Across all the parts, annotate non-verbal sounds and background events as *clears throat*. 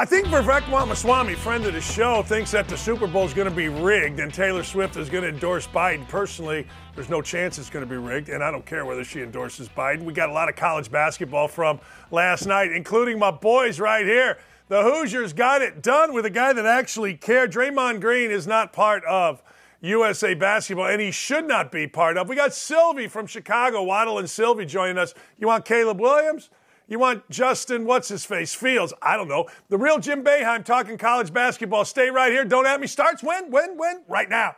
I think Vivek Ramaswamy, friend of the show, thinks that the Super Bowl is going to be rigged and Taylor Swift is going to endorse Biden. Personally, there's no chance it's going to be rigged, and I don't care whether she endorses Biden. We got a lot of college basketball from last night, including my boys right here. The Hoosiers got it done with a guy that actually cared. Draymond Green is not part of USA basketball, and he should not be part of. We got Silvy from Chicago, Waddle and Silvy joining us. You want Caleb Williams? You want Justin, what's his face? Fields. I don't know. The real Jim Boeheim talking college basketball. Stay right here. Don't at me. Starts when? When? When? Right now.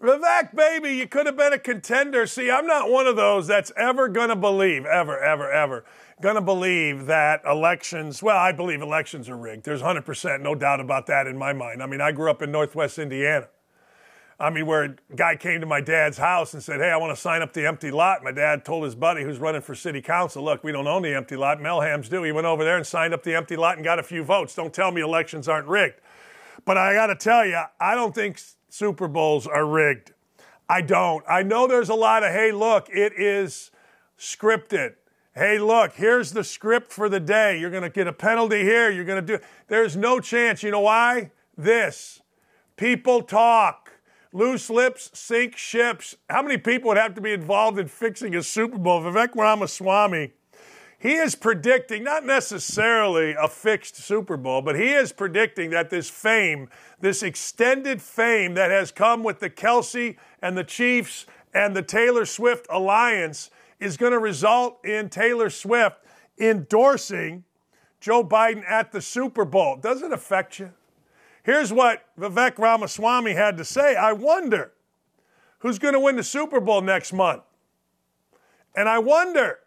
Vivek, baby, you could have been a contender. See, I'm not one of those that's ever going to believe, ever, ever, ever, going to believe that elections, well, I believe elections are rigged. There's 100% no doubt about that in my mind. I mean, I grew up in Northwest Indiana. I mean, where a guy came to my dad's house and said, Hey, I want to sign up the empty lot. My dad told his buddy who's running for city council, Look, we don't own the empty lot. Melhams do. He went over there and signed up the empty lot and got a few votes. Don't tell me elections aren't rigged. But I got to tell you, I don't think Super Bowls are rigged. I don't. I know there's a lot of, hey, look, it is scripted. Hey, look, here's the script for the day. You're going to get a penalty here. You're going to do. There's no chance. You know why? This. People talk. Loose lips sink ships. How many people would have to be involved in fixing a Super Bowl? Vivek Ramaswamy he is predicting not necessarily a fixed Super Bowl, but he is predicting that this fame, this extended fame that has come with the Kelce and the Chiefs and the Taylor Swift alliance, is going to result in Taylor Swift endorsing Joe Biden at the Super Bowl. Does it affect you? Here's what Vivek Ramaswamy had to say. I wonder who's going to win the Super Bowl next month. And I wonder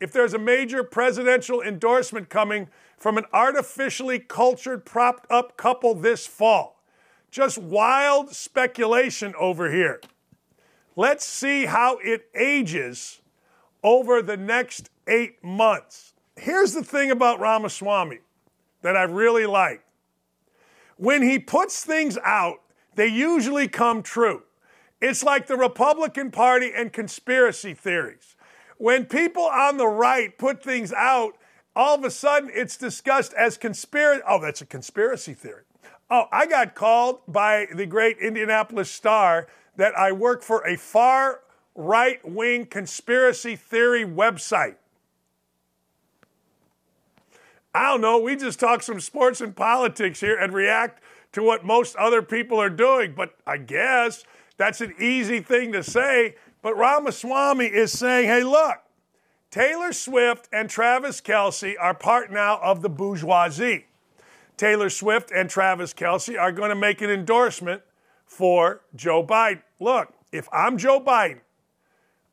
if there's a major presidential endorsement coming from an artificially cultured, propped up couple this fall. Just wild speculation over here. Let's see how it ages over the next eight months. Here's the thing about Ramaswamy that I really like. When he puts things out, they usually come true. It's like the Republican Party and conspiracy theories when people on the right put things out, all of a sudden it's discussed as conspiracy. Oh, that's a conspiracy theory. Oh, I got called by the great Indianapolis Star that I work for a far right wing conspiracy theory website. I don't know. We just talk some sports and politics here and react to what most other people are doing. But I guess that's an easy thing to say. But Ramaswamy is saying, hey, look, Taylor Swift and Travis Kelce are part now of the bourgeoisie. Taylor Swift and Travis Kelce are going to make an endorsement for Joe Biden. Look, if I'm Joe Biden,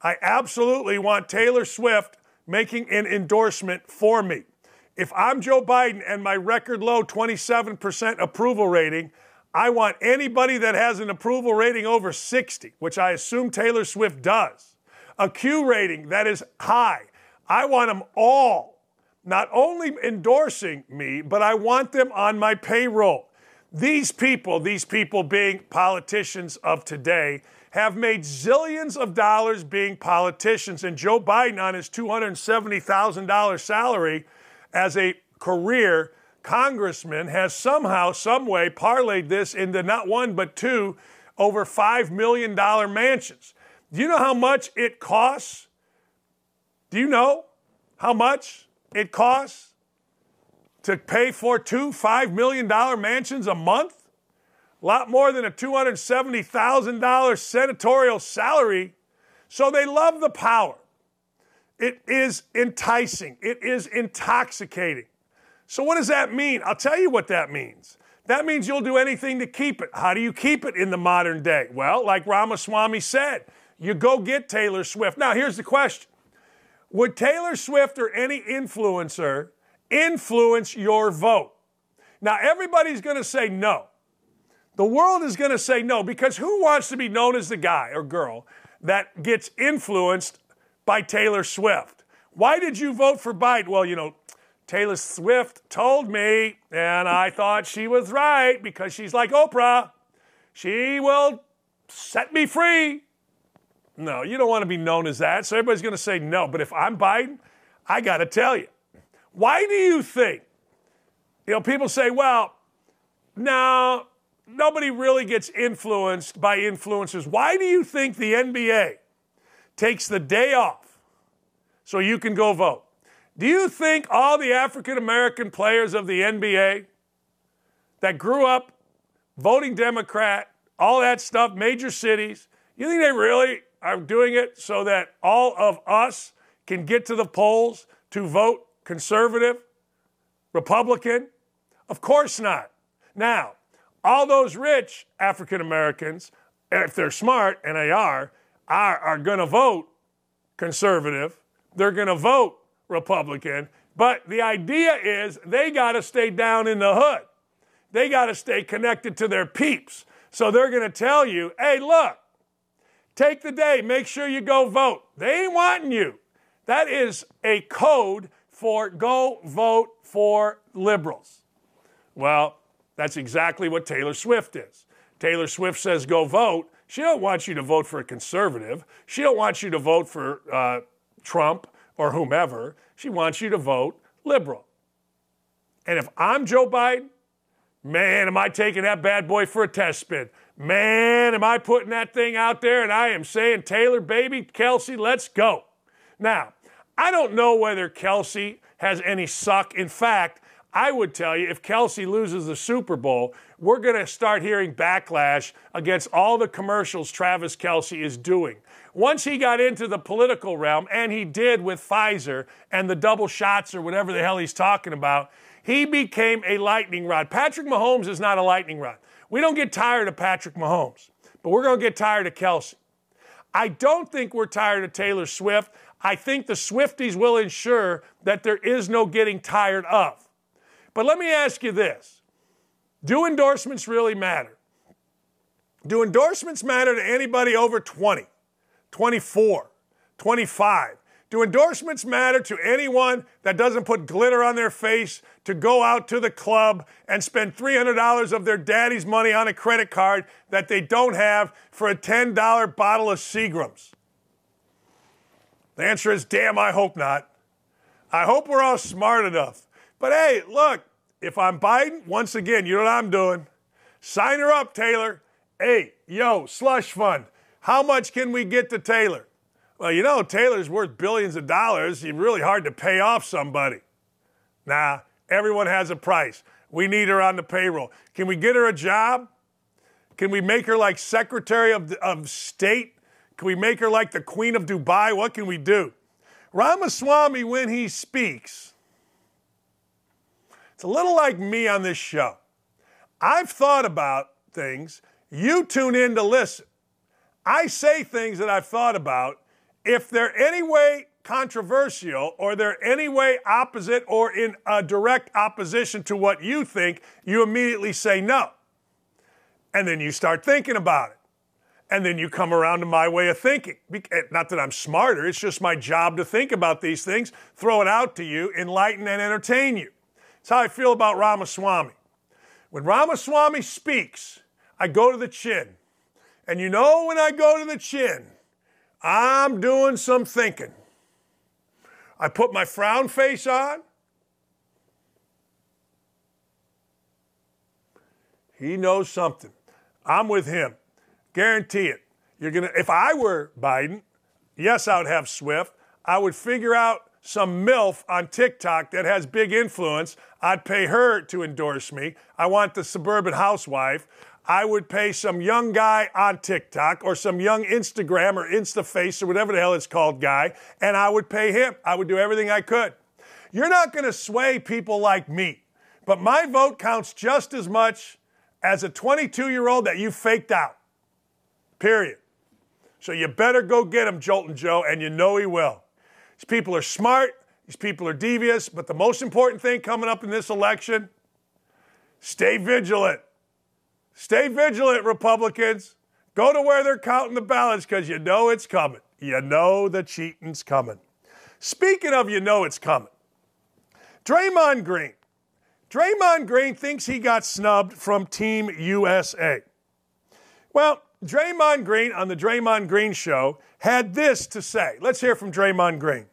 I absolutely want Taylor Swift making an endorsement for me. If I'm Joe Biden and my record low 27% approval rating, I want anybody that has an approval rating over 60, which I assume Taylor Swift does, a Q rating that is high. I want them all not only endorsing me, but I want them on my payroll. These people, these people being politicians of today, have made zillions of dollars being politicians. And Joe Biden, on his $270,000 salary as a career congressman, has somehow, some way parlayed this into not one, but two over $5 million mansions. Do you know how much it costs? Do you know how much it costs to pay for two $5 million mansions a month? Lot more than a $270,000 senatorial salary. So they love the power. It is enticing, it is intoxicating. So, what does that mean? I'll tell you what that means. That means you'll do anything to keep it. How do you keep it in the modern day? Well, like Ramaswamy said, you go get Taylor Swift. Now, here's the question Would Taylor Swift or any influencer influence your vote? Now, everybody's going to say no. The world is going to say no because who wants to be known as the guy or girl that gets influenced by Taylor Swift? Why did you vote for Biden? Well, you know, Taylor Swift told me, and I thought she was right because she's like Oprah. She will set me free. No, you don't want to be known as that. So everybody's going to say no. But if I'm Biden, I got to tell you, why do you think? You know, people say, well, no, nobody really gets influenced by influencers. Why do you think the NBA takes the day off so you can go vote? Do you think all the African American players of the NBA that grew up voting Democrat, all that stuff, major cities, you think they really are doing it so that all of us can get to the polls to vote conservative, Republican? Of course not. Now, all those rich African Americans, if they're smart, and they are, are, are going to vote conservative. They're going to vote Republican. But the idea is they got to stay down in the hood. They got to stay connected to their peeps. So they're going to tell you, hey, look, take the day, make sure you go vote. They ain't wanting you. That is a code for go vote for liberals. Well, that's exactly what Taylor Swift is. Taylor Swift says go vote. She don't want you to vote for a conservative. She don't want you to vote for uh, Trump or whomever. She wants you to vote liberal. And if I'm Joe Biden, man, am I taking that bad boy for a test spin. Man, am I putting that thing out there and I am saying, Taylor, baby, Kelce, let's go. Now, I don't know whether Kelce has any suck. In fact, I would tell you if Kelce loses the Super Bowl, we're going to start hearing backlash against all the commercials Travis Kelce is doing. Once he got into the political realm, and he did with Pfizer and the double shots or whatever the hell he's talking about, he became a lightning rod. Patrick Mahomes is not a lightning rod. We don't get tired of Patrick Mahomes, but we're going to get tired of Kelce. I don't think we're tired of Taylor Swift. I think the Swifties will ensure that there is no getting tired of. But let me ask you this Do endorsements really matter? Do endorsements matter to anybody over 20, 24, 25? Do endorsements matter to anyone that doesn't put glitter on their face to go out to the club and spend $300 of their daddy's money on a credit card that they don't have for a $10 bottle of Seagram's? The answer is damn, I hope not. I hope we're all smart enough but hey, look, if I'm Biden, once again, you know what I'm doing? Sign her up, Taylor. Hey, yo, slush fund. How much can we get to Taylor? Well, you know, Taylor's worth billions of dollars. It's really hard to pay off somebody. Nah, everyone has a price. We need her on the payroll. Can we get her a job? Can we make her like Secretary of, of State? Can we make her like the Queen of Dubai? What can we do? Ramaswamy, when he speaks, it's a little like me on this show. I've thought about things. You tune in to listen. I say things that I've thought about. If they're any way controversial or they're any way opposite or in a direct opposition to what you think, you immediately say no. And then you start thinking about it. And then you come around to my way of thinking. Eh, not that I'm smarter, it's just my job to think about these things, throw it out to you, enlighten and entertain you. That's how I feel about Ramaswamy. When Ramaswamy speaks, I go to the chin. And you know, when I go to the chin, I'm doing some thinking. I put my frown face on. He knows something. I'm with him. Guarantee it. You're gonna if I were Biden, yes, I would have Swift. I would figure out some MILF on TikTok that has big influence. I'd pay her to endorse me. I want the suburban housewife. I would pay some young guy on TikTok or some young Instagram or InstaFace or whatever the hell it's called guy, and I would pay him. I would do everything I could. You're not going to sway people like me. But my vote counts just as much as a 22 year old that you faked out. Period. So you better go get him, Jolton Joe, and you know he will. These people are smart, these people are devious, but the most important thing coming up in this election stay vigilant. Stay vigilant, Republicans. Go to where they're counting the ballots because you know it's coming. You know the cheating's coming. Speaking of you know it's coming, Draymond Green. Draymond Green thinks he got snubbed from Team USA. Well, Draymond Green on the Draymond Green show had this to say. Let's hear from Draymond Green.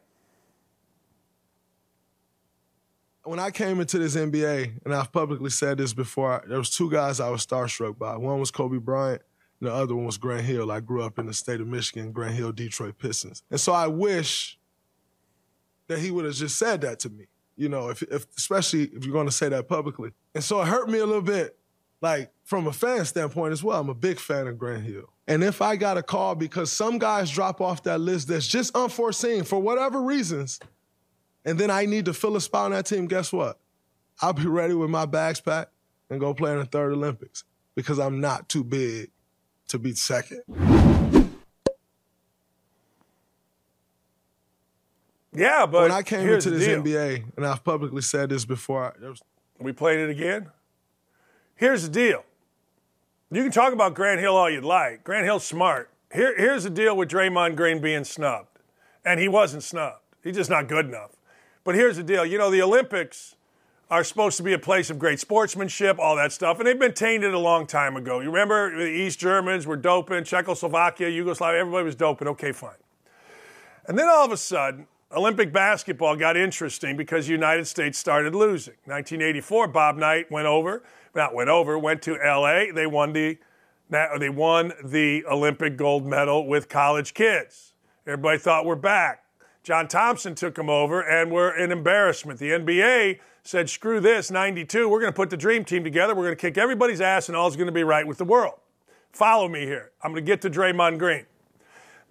When I came into this NBA, and I've publicly said this before, there was two guys I was starstruck by. One was Kobe Bryant, and the other one was Grant Hill. I grew up in the state of Michigan, Grant Hill, Detroit Pistons. And so I wish that he would have just said that to me. You know, if, if especially if you're going to say that publicly. And so it hurt me a little bit, like from a fan standpoint as well. I'm a big fan of Grant Hill. And if I got a call because some guys drop off that list that's just unforeseen for whatever reasons, and then I need to fill a spot on that team, guess what? I'll be ready with my bags packed and go play in the third Olympics because I'm not too big to be second. Yeah, but when I came into this. NBA, and I've publicly said this before, there was We played it again. Here's the deal. You can talk about Grant Hill all you'd like. Grant Hill's smart. Here, here's the deal with Draymond Green being snubbed. And he wasn't snubbed. He's just not good enough. But here's the deal. You know, the Olympics are supposed to be a place of great sportsmanship, all that stuff, and they've been tainted a long time ago. You remember the East Germans were doping, Czechoslovakia, Yugoslavia, everybody was doping. Okay, fine. And then all of a sudden, Olympic basketball got interesting because the United States started losing. 1984, Bob Knight went over, not went over, went to LA. They won the they won the Olympic gold medal with college kids. Everybody thought we're back. John Thompson took them over and we're an embarrassment. The NBA said, screw this, 92, we're going to put the dream team together. We're going to kick everybody's ass and all's going to be right with the world. Follow me here. I'm going to get to Draymond Green.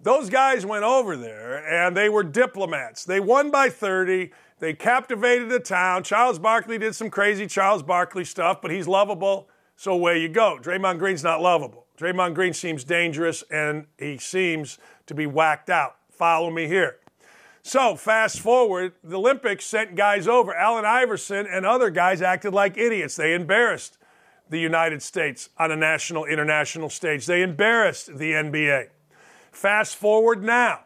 Those guys went over there and they were diplomats. They won by 30. They captivated the town. Charles Barkley did some crazy Charles Barkley stuff, but he's lovable. So away you go. Draymond Green's not lovable. Draymond Green seems dangerous and he seems to be whacked out. Follow me here. So, fast forward, the Olympics sent guys over. Allen Iverson and other guys acted like idiots. They embarrassed the United States on a national, international stage. They embarrassed the NBA. Fast forward now,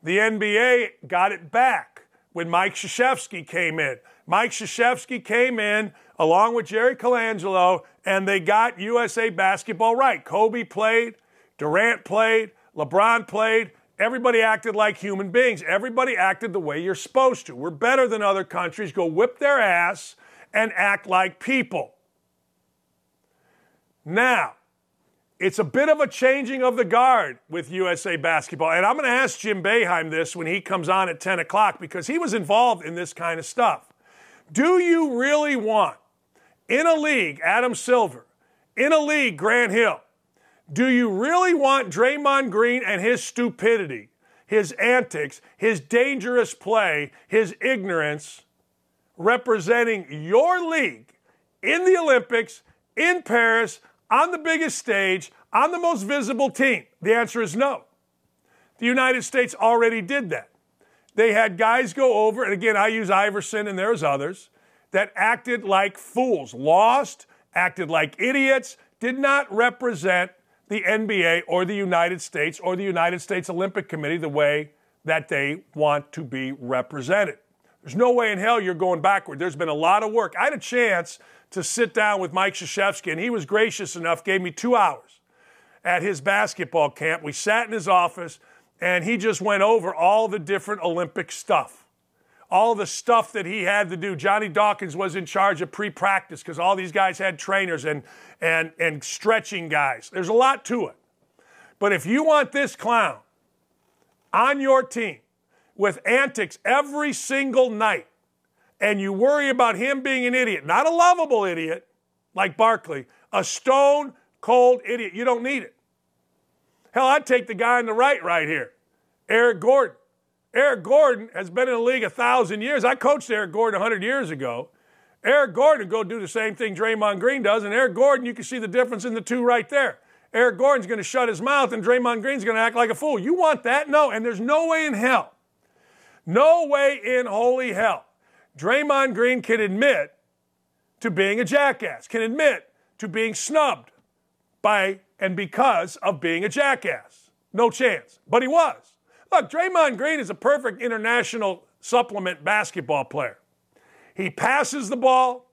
the NBA got it back when Mike Krzyzewski came in. Mike Krzyzewski came in along with Jerry Colangelo, and they got USA basketball right. Kobe played, Durant played, LeBron played. Everybody acted like human beings. Everybody acted the way you're supposed to. We're better than other countries. Go whip their ass and act like people. Now, it's a bit of a changing of the guard with USA basketball. And I'm going to ask Jim Boeheim this when he comes on at 10 o'clock because he was involved in this kind of stuff. Do you really want, in a league, Adam Silver, in a league, Grant Hill, do you really want Draymond Green and his stupidity, his antics, his dangerous play, his ignorance representing your league in the Olympics, in Paris, on the biggest stage, on the most visible team? The answer is no. The United States already did that. They had guys go over, and again, I use Iverson and there's others, that acted like fools, lost, acted like idiots, did not represent the NBA or the United States or the United States Olympic Committee the way that they want to be represented. There's no way in hell you're going backward. There's been a lot of work. I had a chance to sit down with Mike Krzyzewski, and he was gracious enough, gave me two hours at his basketball camp. We sat in his office, and he just went over all the different Olympic stuff. All the stuff that he had to do. Johnny Dawkins was in charge of pre-practice because all these guys had trainers and, and, and stretching guys. There's a lot to it. But if you want this clown on your team with antics every single night, and you worry about him being an idiot, not a lovable idiot like Barkley, a stone cold idiot, you don't need it. Hell, I'd take the guy on the right right here, Eric Gordon. Eric Gordon has been in the league a thousand years. I coached Eric Gordon a 100 years ago. Eric Gordon go do the same thing Draymond Green does, and Eric Gordon, you can see the difference in the two right there. Eric Gordon's going to shut his mouth, and Draymond Green's going to act like a fool. You want that? No, and there's no way in hell, no way in holy hell, Draymond Green can admit to being a jackass, can admit to being snubbed by and because of being a jackass. No chance. But he was. Look, Draymond Green is a perfect international supplement basketball player. He passes the ball,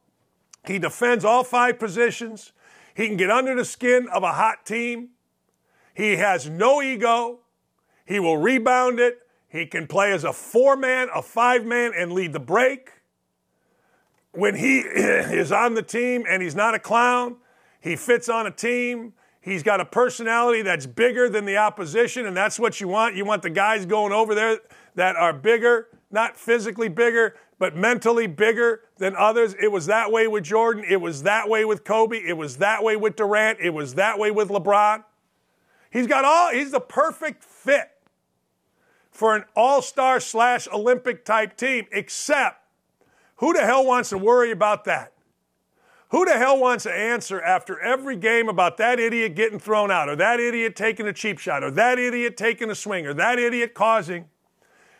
he defends all five positions, he can get under the skin of a hot team. He has no ego. He will rebound it. He can play as a four man, a five man, and lead the break. When he *clears throat* is on the team and he's not a clown, he fits on a team. He's got a personality that's bigger than the opposition, and that's what you want. You want the guys going over there that are bigger, not physically bigger, but mentally bigger than others. It was that way with Jordan. It was that way with Kobe. It was that way with Durant. It was that way with LeBron. He's got all, he's the perfect fit for an all star slash Olympic type team, except who the hell wants to worry about that? Who the hell wants to answer after every game about that idiot getting thrown out, or that idiot taking a cheap shot, or that idiot taking a swing, or that idiot causing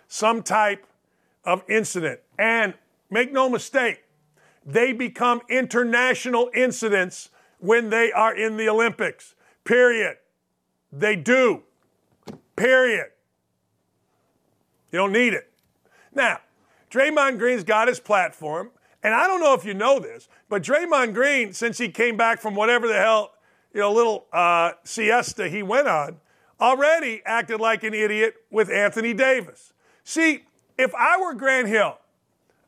some type of incident? And make no mistake, they become international incidents when they are in the Olympics. Period. They do. Period. You don't need it. Now, Draymond Green's got his platform. And I don't know if you know this, but Draymond Green, since he came back from whatever the hell, you know, little uh, siesta he went on, already acted like an idiot with Anthony Davis. See, if I were Grant Hill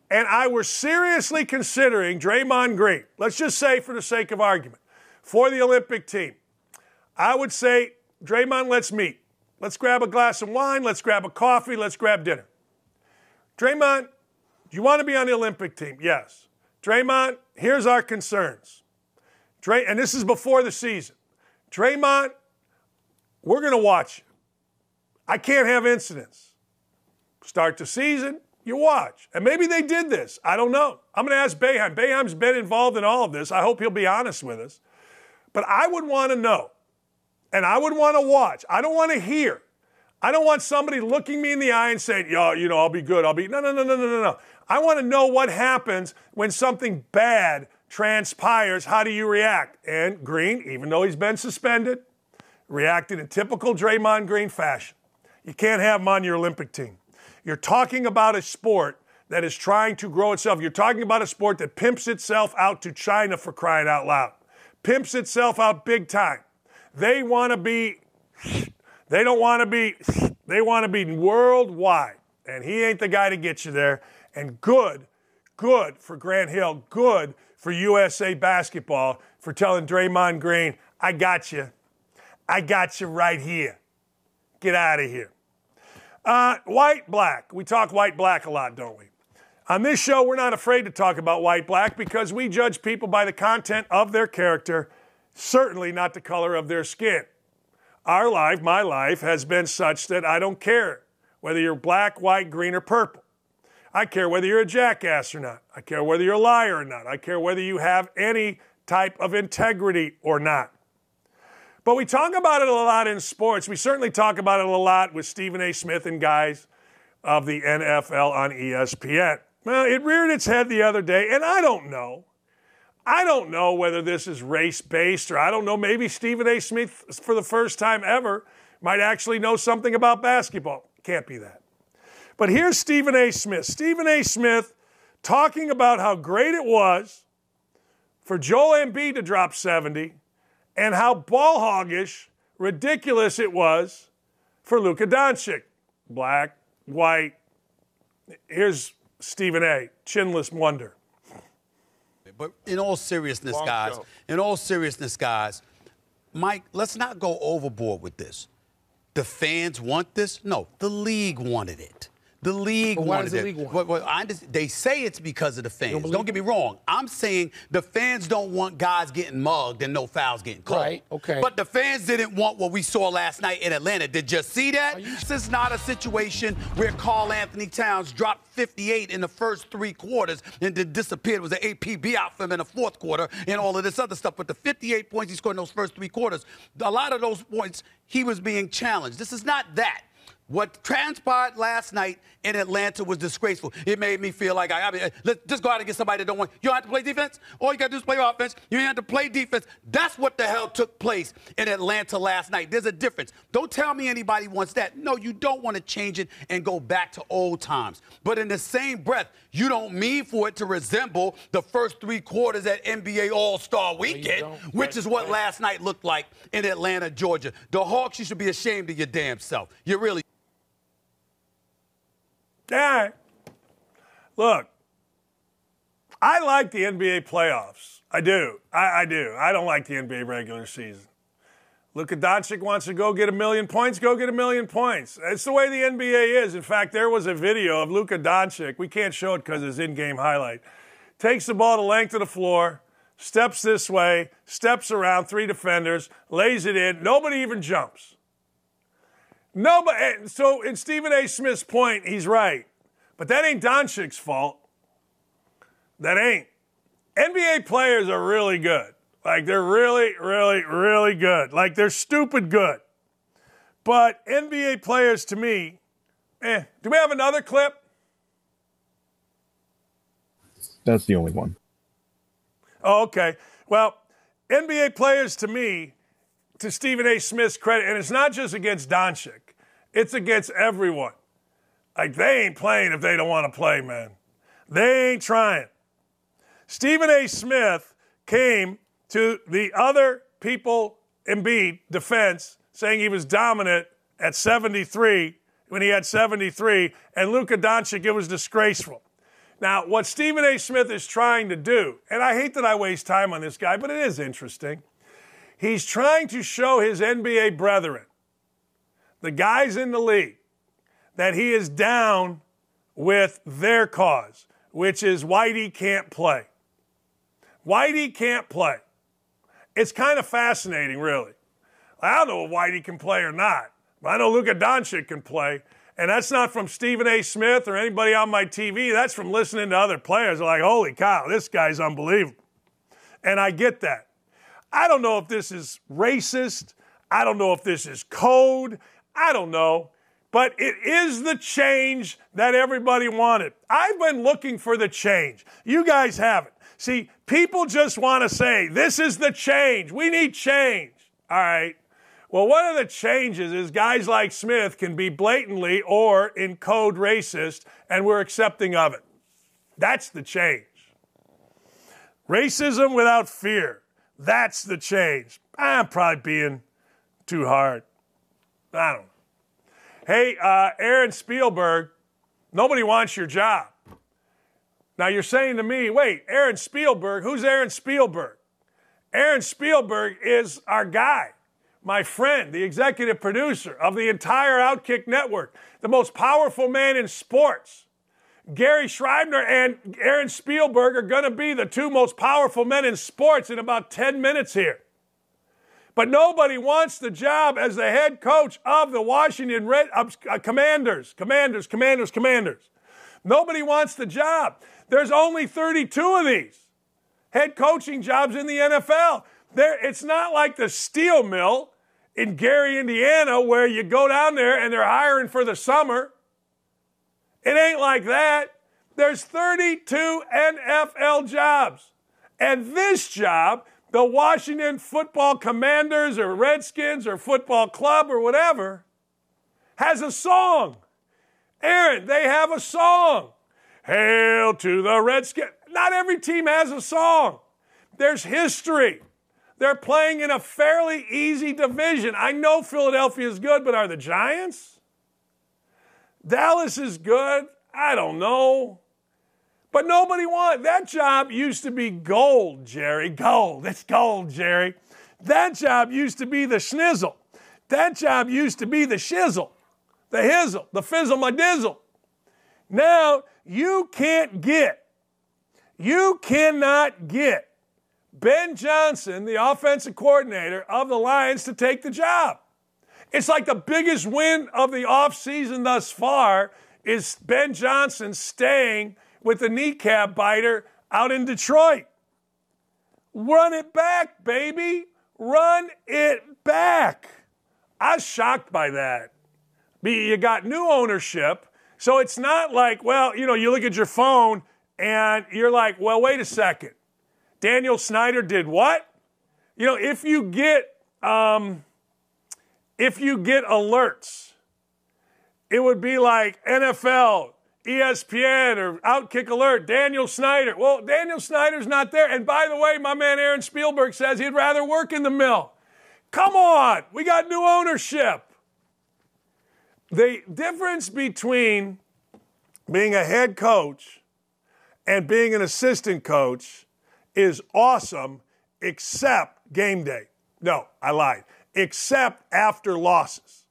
and I were seriously considering Draymond Green, let's just say for the sake of argument, for the Olympic team, I would say, Draymond, let's meet. Let's grab a glass of wine, let's grab a coffee, let's grab dinner. Draymond, do you want to be on the Olympic team? Yes. Draymond, here's our concerns. Dray, and this is before the season. Draymond, we're going to watch you. I can't have incidents. Start the season, you watch. And maybe they did this. I don't know. I'm going to ask Boeheim. Boeheim's been involved in all of this. I hope he'll be honest with us. But I would want to know, and I would want to watch. I don't want to hear. I don't want somebody looking me in the eye and saying, yo, you know, I'll be good. I'll be. No, no, no, no, no, no, no. I want to know what happens when something bad transpires. How do you react? And Green, even though he's been suspended, reacted in typical Draymond Green fashion. You can't have him on your Olympic team. You're talking about a sport that is trying to grow itself. You're talking about a sport that pimps itself out to China for crying out loud, pimps itself out big time. They want to be, they don't want to be, they want to be worldwide. And he ain't the guy to get you there. And good, good for Grant Hill, good for USA basketball for telling Draymond Green, I got you. I got you right here. Get out of here. Uh, white, black. We talk white, black a lot, don't we? On this show, we're not afraid to talk about white, black because we judge people by the content of their character, certainly not the color of their skin. Our life, my life, has been such that I don't care whether you're black, white, green, or purple. I care whether you're a jackass or not. I care whether you're a liar or not. I care whether you have any type of integrity or not. But we talk about it a lot in sports. We certainly talk about it a lot with Stephen A. Smith and guys of the NFL on ESPN. Well, it reared its head the other day, and I don't know. I don't know whether this is race based or I don't know. Maybe Stephen A. Smith, for the first time ever, might actually know something about basketball. Can't be that. But here's Stephen A. Smith. Stephen A. Smith talking about how great it was for Joel Embiid to drop 70 and how ball hoggish, ridiculous it was for Luka Doncic. Black, white. Here's Stephen A. Chinless wonder. But in all seriousness, guys, in all seriousness, guys, Mike, let's not go overboard with this. The fans want this? No, the league wanted it. The league But why wanted does the it. league want? But- but I understand- they say it's because of the fans. don't Don't, get me wrong. I'm saying the fans don't want guys getting mugged and no fouls getting called. Right, okay. But the fans didn't want what we saw last night in Atlanta. Did you see that? This is not a situation where Karl-Anthony Towns dropped 58 in the first three quarters and then disappeared. It was an APB out for him in the fourth quarter and all of this other stuff. But the 58 points he scored in those first three quarters, a lot of those points, he was being challenged. This is not that. What transpired last night in Atlanta was disgraceful. It made me feel like I, I mean, uh, let's just go out and get somebody that don't want. You don't have to play defense. All you got to do is play offense. You ain't have to play defense. That's what the hell took place in Atlanta last night. There's a difference. Don't tell me anybody wants that. No, you don't want to change it and go back to old times. But in the same breath, you don't mean for it to resemble the first three quarters at NBA All Star Weekend, which is what last night looked like in Atlanta, Georgia. The Hawks, you should be ashamed of your damn self. You really. Right. Look, I like the NBA playoffs. I do. I, I do. I don't like the NBA regular season. Luka Doncic wants to go get a million points, go get a million points. It's the way the NBA is. In fact, there was a video of Luka Doncic. We can't show it because it's in-game highlight. Takes the ball the length of the floor, steps this way, steps around three defenders, lays it in. Nobody even jumps. Nobody. So in Stephen A. Smith's point, he's right. But that ain't Doncic's fault. That ain't. NBA players are really good. Like they're really, really, really good. Like they're stupid good. But NBA players to me, eh. Do we have another clip? That's the only one. Oh, okay. Well, NBA players to me, to Stephen A. Smith's credit, and it's not just against Doncic, it's against everyone. Like they ain't playing if they don't want to play, man. They ain't trying. Stephen A. Smith came to the other people Embiid defense saying he was dominant at 73 when he had 73, and Luka Doncic, it was disgraceful. Now, what Stephen A. Smith is trying to do, and I hate that I waste time on this guy, but it is interesting. He's trying to show his NBA brethren, the guys in the league, that he is down with their cause, which is Whitey can't play. Whitey can't play. It's kind of fascinating, really. I don't know if Whitey can play or not, but I know Luka Doncic can play. And that's not from Stephen A. Smith or anybody on my TV. That's from listening to other players. like, holy cow, this guy's unbelievable. And I get that. I don't know if this is racist. I don't know if this is code. I don't know. But it is the change that everybody wanted. I've been looking for the change. You guys haven't. See, people just want to say, this is the change. We need change. All right. Well, one of the changes is guys like Smith can be blatantly or in code racist, and we're accepting of it. That's the change. Racism without fear. That's the change. I'm probably being too hard. I don't know. Hey, uh, Aaron Spielberg, nobody wants your job. Now you're saying to me, wait, Aaron Spielberg, who's Aaron Spielberg? Aaron Spielberg is our guy, my friend, the executive producer of the entire Outkick network, the most powerful man in sports. Gary Schreibner and Aaron Spielberg are going to be the two most powerful men in sports in about 10 minutes here. But nobody wants the job as the head coach of the Washington Red, uh, Commanders. Commanders, Commanders, Commanders. Nobody wants the job. There's only 32 of these head coaching jobs in the NFL. There, it's not like the steel mill in Gary, Indiana, where you go down there and they're hiring for the summer. It ain't like that. There's 32 NFL jobs. And this job, the Washington Football Commanders or Redskins or Football Club or whatever, has a song. Aaron, they have a song. Hail to the Redskins. Not every team has a song. There's history. They're playing in a fairly easy division. I know Philadelphia is good, but are the Giants? Dallas is good. I don't know. But nobody wants that job used to be gold, Jerry. Gold. It's gold, Jerry. That job used to be the schnizzle. That job used to be the shizzle, the hizzle, the fizzle my dizzle. Now you can't get, you cannot get Ben Johnson, the offensive coordinator of the Lions, to take the job. It's like the biggest win of the offseason thus far is Ben Johnson staying with the kneecap biter out in Detroit. Run it back, baby. Run it back. I was shocked by that. You got new ownership. So it's not like, well, you know, you look at your phone and you're like, well, wait a second. Daniel Snyder did what? You know, if you get um, if you get alerts, it would be like NFL, ESPN, or Outkick Alert, Daniel Snyder. Well, Daniel Snyder's not there. And by the way, my man Aaron Spielberg says he'd rather work in the mill. Come on, we got new ownership. The difference between being a head coach and being an assistant coach is awesome, except game day. No, I lied. Except after losses.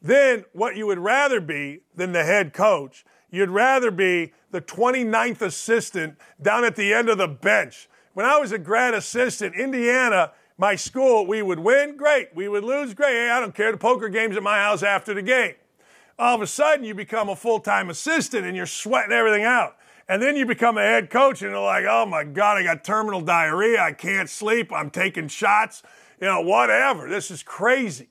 Then, what you would rather be than the head coach, you'd rather be the 29th assistant down at the end of the bench. When I was a grad assistant, Indiana, my school, we would win, great. We would lose, great. Hey, I don't care. The poker game's at my house after the game. All of a sudden, you become a full time assistant and you're sweating everything out. And then you become a head coach and you're like, oh my God, I got terminal diarrhea. I can't sleep. I'm taking shots. You know, whatever. This is crazy.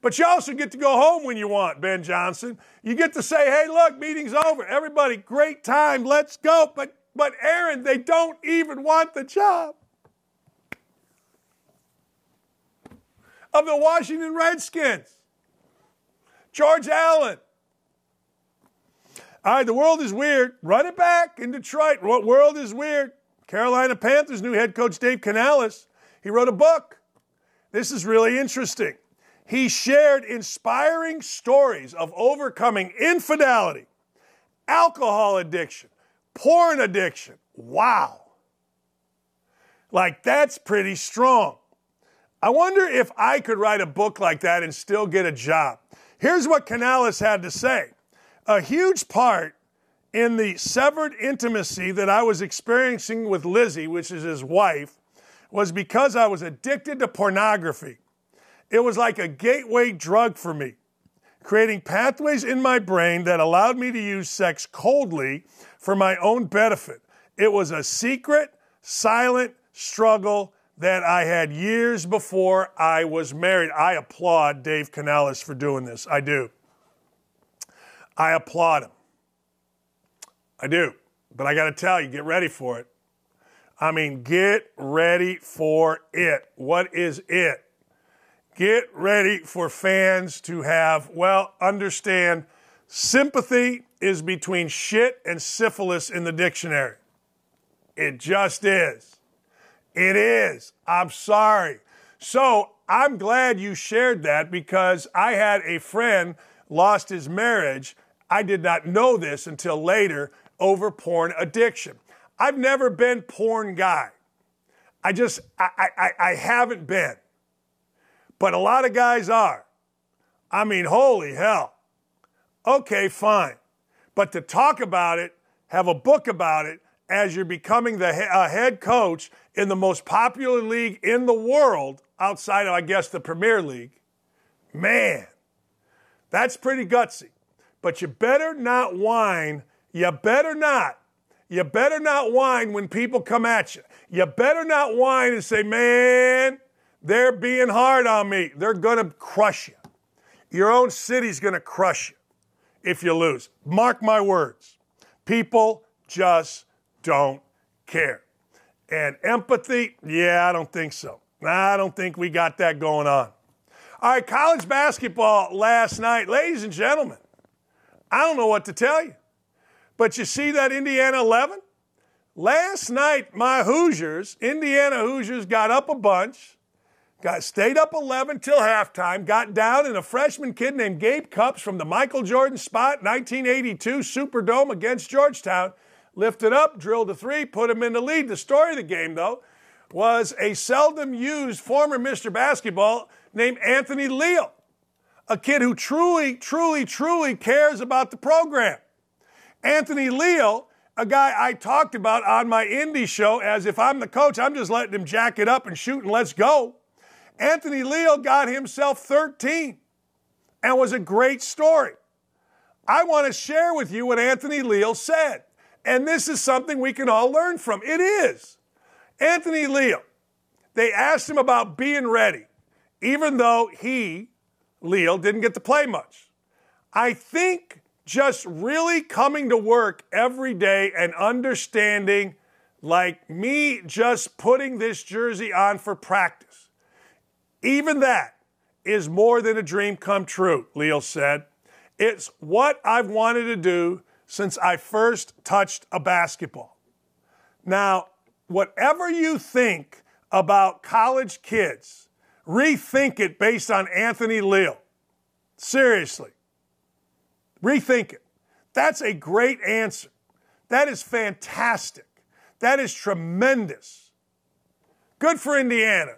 But you also get to go home when you want, Ben Johnson. You get to say, hey, look, meeting's over. Everybody, great time. Let's go. But, but Aaron, they don't even want the job. Of the Washington Redskins. George Allen. All right, the world is weird. Run it back in Detroit. What world is weird? Carolina Panthers new head coach Dave Canales. He wrote a book. This is really interesting. He shared inspiring stories of overcoming infidelity, alcohol addiction, porn addiction. Wow. Like, that's pretty strong. I wonder if I could write a book like that and still get a job. Here's what Canales had to say a huge part in the severed intimacy that I was experiencing with Lizzie, which is his wife, was because I was addicted to pornography. It was like a gateway drug for me, creating pathways in my brain that allowed me to use sex coldly for my own benefit. It was a secret, silent struggle that I had years before I was married. I applaud Dave Canales for doing this. I do. I applaud him. I do. But I got to tell you, get ready for it. I mean, get ready for it. What is it? Get ready for fans to have, well, understand sympathy is between shit and syphilis in the dictionary. It just is. It is. I'm sorry. So I'm glad you shared that because I had a friend lost his marriage I did not know this until later over porn addiction. I've never been porn guy. I just, I, I, I haven't been. But a lot of guys are. I mean, holy hell. Okay, fine. But to talk about it, have a book about it as you're becoming the he- head coach in the most popular league in the world, outside of, I guess, the Premier League, man, that's pretty gutsy. But you better not whine. You better not. You better not whine when people come at you. You better not whine and say, man, they're being hard on me. They're going to crush you. Your own city's going to crush you if you lose. Mark my words. People just don't care. And empathy, yeah, I don't think so. I don't think we got that going on. All right, college basketball last night. Ladies and gentlemen, I don't know what to tell you. But you see that Indiana 11? Last night, my Hoosiers, Indiana Hoosiers, got up a bunch, got stayed up 11 till halftime, got down, and a freshman kid named Gabe Cupps from the Michael Jordan spot, 1982 Superdome against Georgetown, lifted up, drilled a three, put him in the lead. The story of the game, though, was a seldom used former Mr. Basketball named Anthony Leal a kid who truly, truly, truly cares about the program. Anthony Leal, a guy I talked about on my indie show, as if I'm the coach, I'm just letting him jack it up and shoot and let's go. Anthony Leal got himself 13 and was a great story. I want to share with you what Anthony Leal said. And this is something we can all learn from. It is. Anthony Leal, they asked him about being ready, even though he, Leal, didn't get to play much. I think just really coming to work every day and understanding, like me just putting this jersey on for practice, even that is more than a dream come true, Leal said. It's what I've wanted to do since I first touched a basketball. Now, whatever you think about college kids, rethink it based on Anthony Leal. Seriously. Rethink it. That's a great answer. That is fantastic. That is tremendous. Good for Indiana.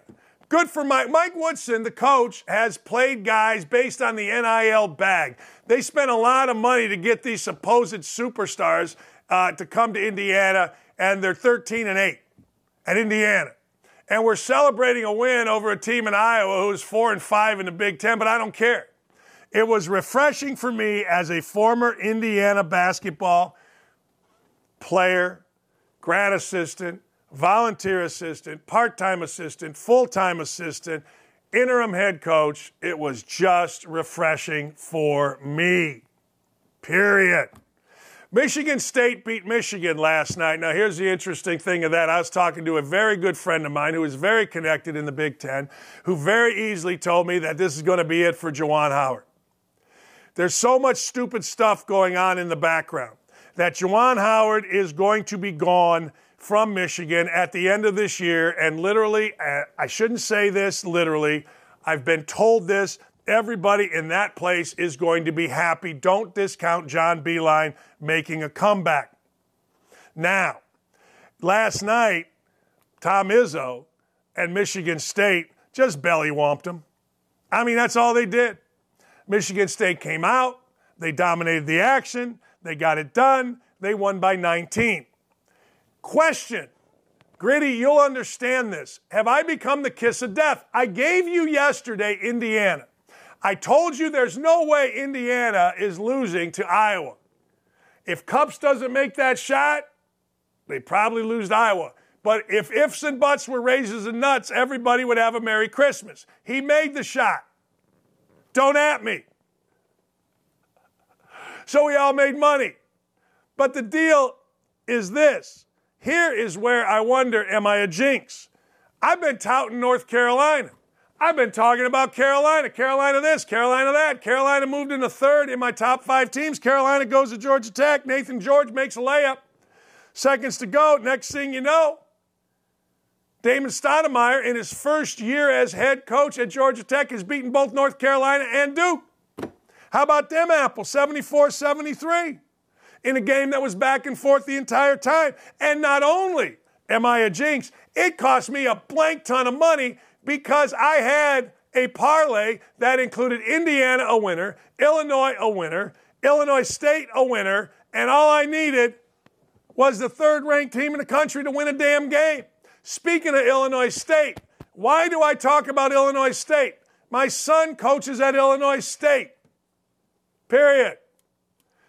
Good for Mike. Mike Woodson, the coach, has played guys based on the NIL bag. They spent a lot of money to get these supposed superstars uh, to come to Indiana, and they're 13 and 8 at Indiana. And we're celebrating a win over a team in Iowa who's 4 and 5 in the Big Ten, but I don't care. It was refreshing for me as a former Indiana basketball player, grad assistant, volunteer assistant, part time assistant, full time assistant, interim head coach. It was just refreshing for me. Period. Michigan State beat Michigan last night. Now, here's the interesting thing of that. I was talking to a very good friend of mine who is very connected in the Big Ten, who very easily told me that this is going to be it for Juwan Howard. There's so much stupid stuff going on in the background that Juwan Howard is going to be gone from Michigan at the end of this year. And literally, uh, I shouldn't say this literally, I've been told this. Everybody in that place is going to be happy. Don't discount John Beilein making a comeback. Now, last night, Tom Izzo and Michigan State just belly whomped them. I mean, that's all they did. Michigan State came out, they dominated the action, they got it done, they won by 19. Question. Gritty, you'll understand this. Have I become the kiss of death? I gave you yesterday Indiana. I told you there's no way Indiana is losing to Iowa. If Cups doesn't make that shot, they probably lose to Iowa. But if ifs and buts were raises and nuts, everybody would have a Merry Christmas. He made the shot. Don't at me. So we all made money. But the deal is this here is where I wonder am I a jinx? I've been touting North Carolina. I've been talking about Carolina, Carolina this, Carolina that. Carolina moved into third in my top five teams. Carolina goes to Georgia Tech. Nathan George makes a layup. Seconds to go. Next thing you know, Damon Stoudemire, in his first year as head coach at Georgia Tech, has beaten both North Carolina and Duke. How about them apples? 74 73 in a game that was back and forth the entire time. And not only am I a jinx, it cost me a blank ton of money because I had a parlay that included Indiana a winner, Illinois a winner, Illinois State a winner, and all I needed was the third ranked team in the country to win a damn game. Speaking of Illinois State, why do I talk about Illinois State? My son coaches at Illinois State. Period.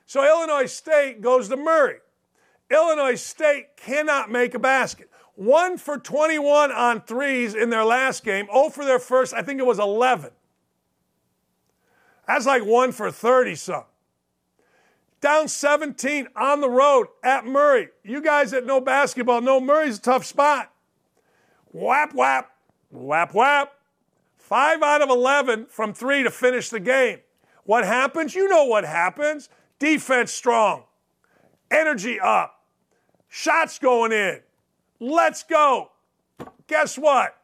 So Illinois State goes to Murray. Illinois State cannot make a basket. One for 21 on threes in their last game. Oh, for their first, I think it was 11. That's like one for 30 some. Down 17 on the road at Murray. You guys that know basketball know Murray's a tough spot. Whap, whap, whap, whap. Five out of 11 from three to finish the game. What happens? You know what happens. Defense strong. Energy up. Shots going in. Let's go. Guess what?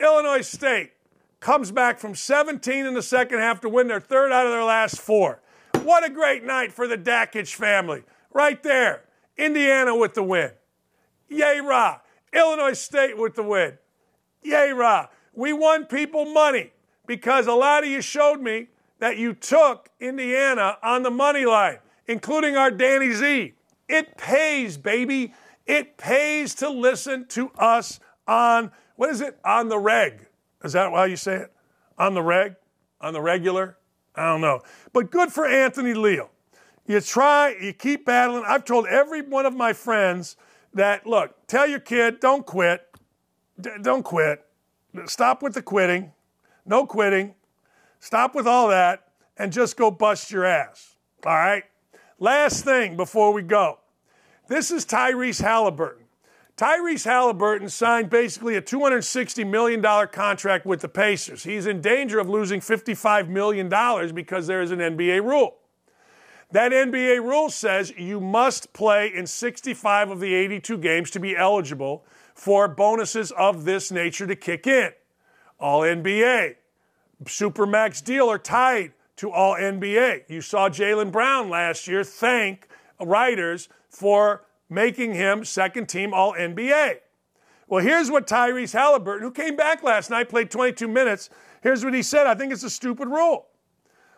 Illinois State comes back from 17 in the second half to win their third out of their last four. What a great night for the Dakich family. Right there. Indiana with the win. Yay, rah. Illinois State with the win. Yay, rah. We won people money because a lot of you showed me that you took Indiana on the money line. including our Danny Z. It pays, baby. It pays to listen to us on, what is it? On the reg. Is that how you say it? On the reg? On the regular? I don't know. But good for Anthony Leal. You try, you keep battling. I've told every one of my friends that, look, tell your kid, don't quit. D- don't quit. Stop with the quitting. No quitting. Stop with all that and just go bust your ass. All right? Last thing before we go. This is Tyrese Halliburton. Tyrese Halliburton signed basically a $260 million contract with the Pacers. He's in danger of losing $55 million because there is an NBA rule. That NBA rule says you must play in 65 of the 82 games to be eligible for bonuses of this nature to kick in. All NBA, Supermax deal are tied to All NBA. You saw Jaylen Brown last year thank writers for making him second team All NBA. Well, here's what Tyrese Halliburton, who came back last night, played 22 minutes. Here's what he said I think it's a stupid rule.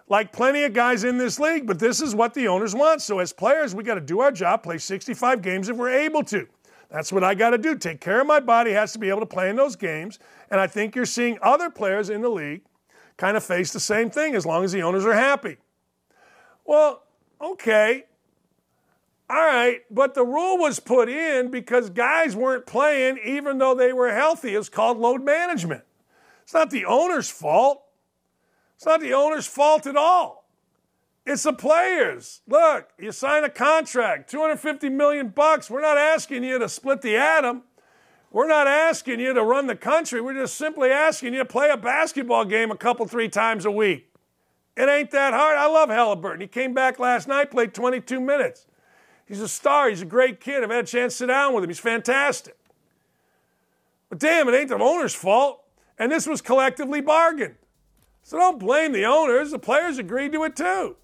Like plenty of guys in this league, but this is what the owners want. So, as players, we got to do our job, play 65 games if we're able to. That's what I got to do. Take care of my body, has to be able to play in those games. And I think you're seeing other players in the league kind of face the same thing as long as the owners are happy. Well, okay, all right, but the rule was put in because guys weren't playing even though they were healthy. It's called load management. It's not the owner's fault. It's not the owner's fault at all. It's the players. Look, you sign a contract, 250 million bucks. We're not asking you to split the atom. We're not asking you to run the country. We're just simply asking you to play a basketball game a couple, three times a week. It ain't that hard. I love Halliburton. He came back last night, played 22 minutes. He's a star. He's a great kid. I've had a chance to sit down with him. He's fantastic. But damn, it ain't the owner's fault. And this was collectively bargained. So don't blame the owners. The players agreed to it too.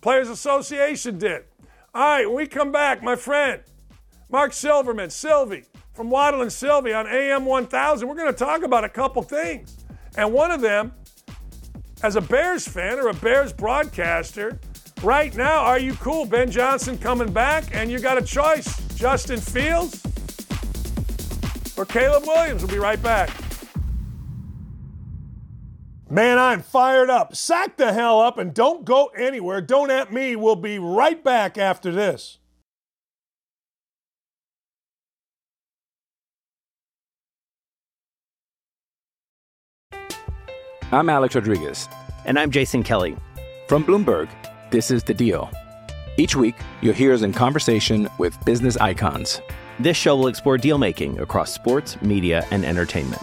Players Association did. All right, when we come back, my friend, Marc Silverman, Silvy, from Waddle and Silvy on AM 1000, we're going to talk about a couple things. And one of them, as a Bears fan or a Bears broadcaster, Right now, are you cool? Ben Johnson coming back, and you got a choice Justin Fields or Caleb Williams. We'll be right back. Man, I'm fired up. Sack the hell up and don't go anywhere. Don't at me. We'll be right back after this. I'm Alex Rodriguez. And I'm Jason Kelly. From Bloomberg, this is The Deal. Each week, you'll hear us in conversation with business icons. This show will explore deal making across sports, media, and entertainment.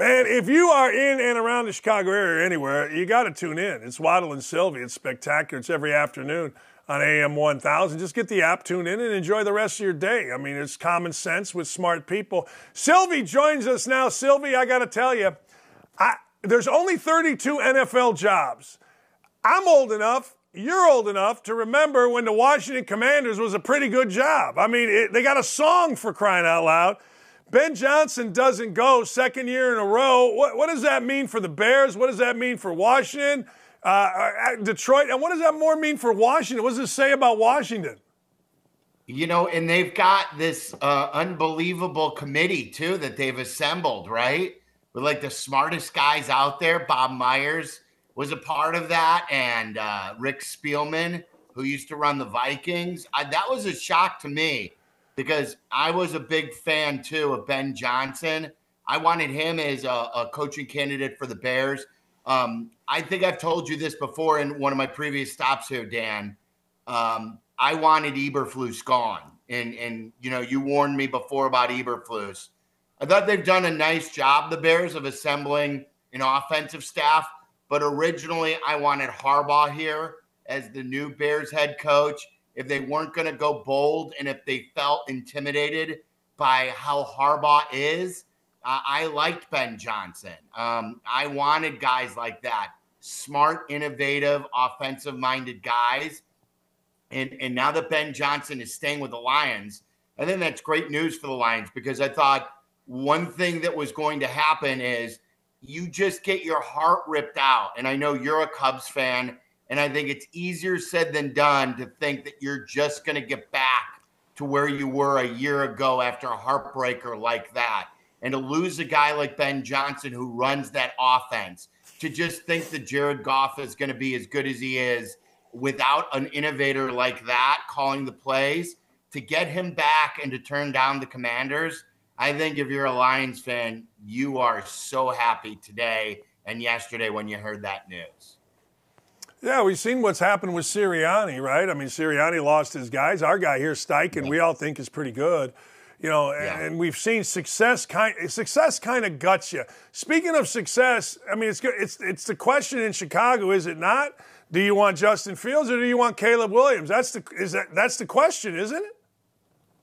Man, if you are in and around the Chicago area or anywhere, you got to tune in. It's Waddle and Silvy. It's spectacular. It's every afternoon on AM 1000. Just get the app, tune in, and enjoy the rest of your day. I mean, it's common sense with smart people. Silvy joins us now. Silvy, I got to tell you, I, there's only 32 NFL jobs. I'm old enough, you're old enough to remember when the Washington Commanders was a pretty good job. I mean, it, they got a song for crying out loud. Ben Johnson doesn't go second year in a row. What, what does that mean for the Bears? What does that mean for Washington, uh, uh, Detroit? And what does that more mean for Washington? What does it say about Washington? You know, and they've got this uh, unbelievable committee too that they've assembled, right? With like the smartest guys out there. Bob Myers was a part of that, and uh, Rick Spielman, who used to run the Vikings. I, that was a shock to me because I was a big fan too of Ben Johnson. I wanted him as a, a coaching candidate for the Bears. Um, I think I've told you this before in one of my previous stops here, Dan. Um, I wanted Eberflus gone, and and you know you warned me before about Eberflus. I thought they've done a nice job, the Bears, of assembling an offensive staff. But originally, I wanted Harbaugh here as the new Bears head coach. If they weren't going to go bold, and if they felt intimidated by how Harbaugh is, uh, I liked Ben Johnson. Um, I wanted guys like that smart, innovative, offensive minded guys. And, and now that Ben Johnson is staying with the Lions, I think that's great news for the Lions because I thought one thing that was going to happen is you just get your heart ripped out. And I know you're a Cubs fan, and I think it's easier said than done to think that you're just going to get back to where you were a year ago after a heartbreaker like that. And to lose a guy like Ben Johnson who runs that offense, to just think that Jared Goff is going to be as good as he is without an innovator like that calling the plays, to get him back and to turn down the commanders, I think if you're a Lions fan, you are so happy today and yesterday when you heard that news. Yeah, we've seen what's happened with Sirianni, right? I mean, Sirianni lost his guys. Our guy here, Steichen, we all think is pretty good. You know, yeah. and we've seen success kind success kind of guts you. Speaking of success, I mean, it's it's it's the question in Chicago, is it not? Do you want Justin Fields or do you want Caleb Williams? That's the is that that's the question, isn't it?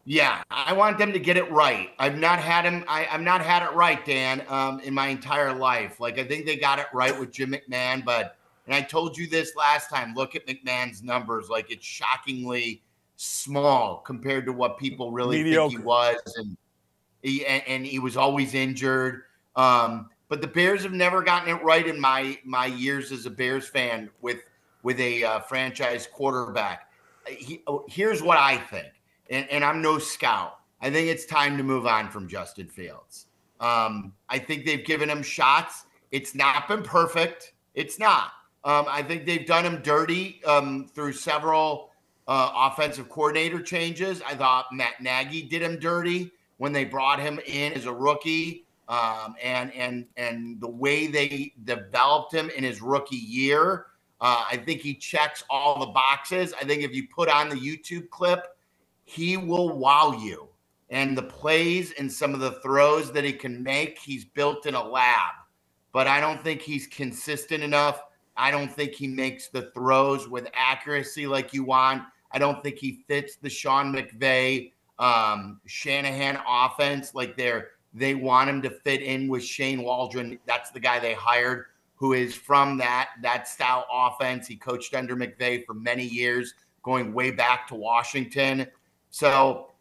Yeah, I want them to get it right. I've not had him. I, have not had it right, Dan, um, in my entire life. Like I think they got it right with Jim McMahon, but and I told you this last time. Look at McMahon's numbers; like it's shockingly small compared to what people really Mediocre. think he was, and he and, he was always injured. Um, but the Bears have never gotten it right in my my years as a Bears fan with with a uh, franchise quarterback. He, oh, here's what I think, and, and, I'm no scout. I think it's time to move on from Justin Fields. Um, I think they've given him shots. It's not been perfect. It's not. Um, I think they've done him dirty um, through several uh, offensive coordinator changes. I thought Matt Nagy did him dirty when they brought him in as a rookie, um, and and and the way they developed him in his rookie year. Uh, I think he checks all the boxes. I think if you put on the YouTube clip, he will wow you. And the plays and some of the throws that he can make, he's built in a lab. But I don't think he's consistent enough. I don't think he makes the throws with accuracy like you want. I don't think he fits the Sean McVay um, Shanahan offense like they're they want him to fit in with Shane Waldron. That's the guy they hired who is from that that style offense. He coached under McVay for many years, going way back to Washington. So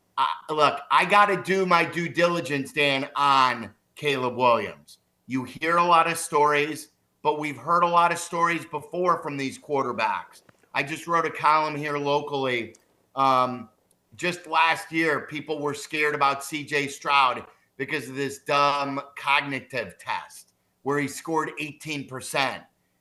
look, I got to do my due diligence, Dan, on Caleb Williams. You hear a lot of stories, but we've heard a lot of stories before from these quarterbacks. I just wrote a column here locally. Um, just last year, people were scared about CJ Stroud because of this dumb cognitive test where he scored 18%.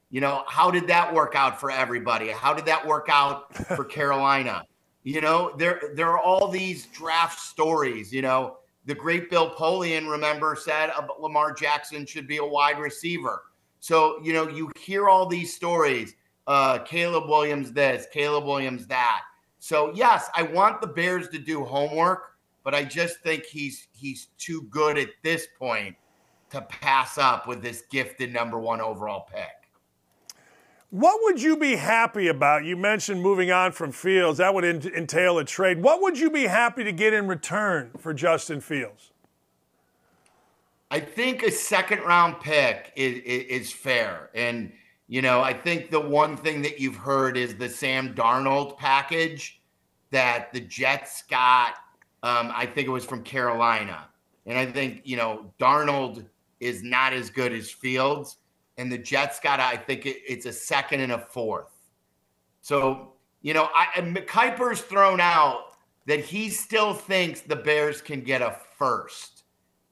You know, how did that work out for everybody? How did that work out for *laughs* Carolina? You know, there there are all these draft stories, you know. The great Bill Polian, remember, said Lamar Jackson should be a wide receiver. So, you know, you hear all these stories uh, Caleb Williams this, Caleb Williams that. So yes, I want the Bears to do homework, but I just think he's he's too good at this point to pass up with this gifted number one overall pick. What would you be happy about? You mentioned moving on from Fields. That would entail a trade. What would you be happy to get in return for Justin Fields? I think a second round pick is, is, is fair. And – you know, I think the one thing that you've heard is the Sam Darnold package that the Jets got. Um, I think it was from Carolina. And I think, you know, Darnold is not as good as Fields. And the Jets got, I think it, it's a second and a fourth. So, you know, I, Kiper's thrown out that he still thinks the Bears can get a first.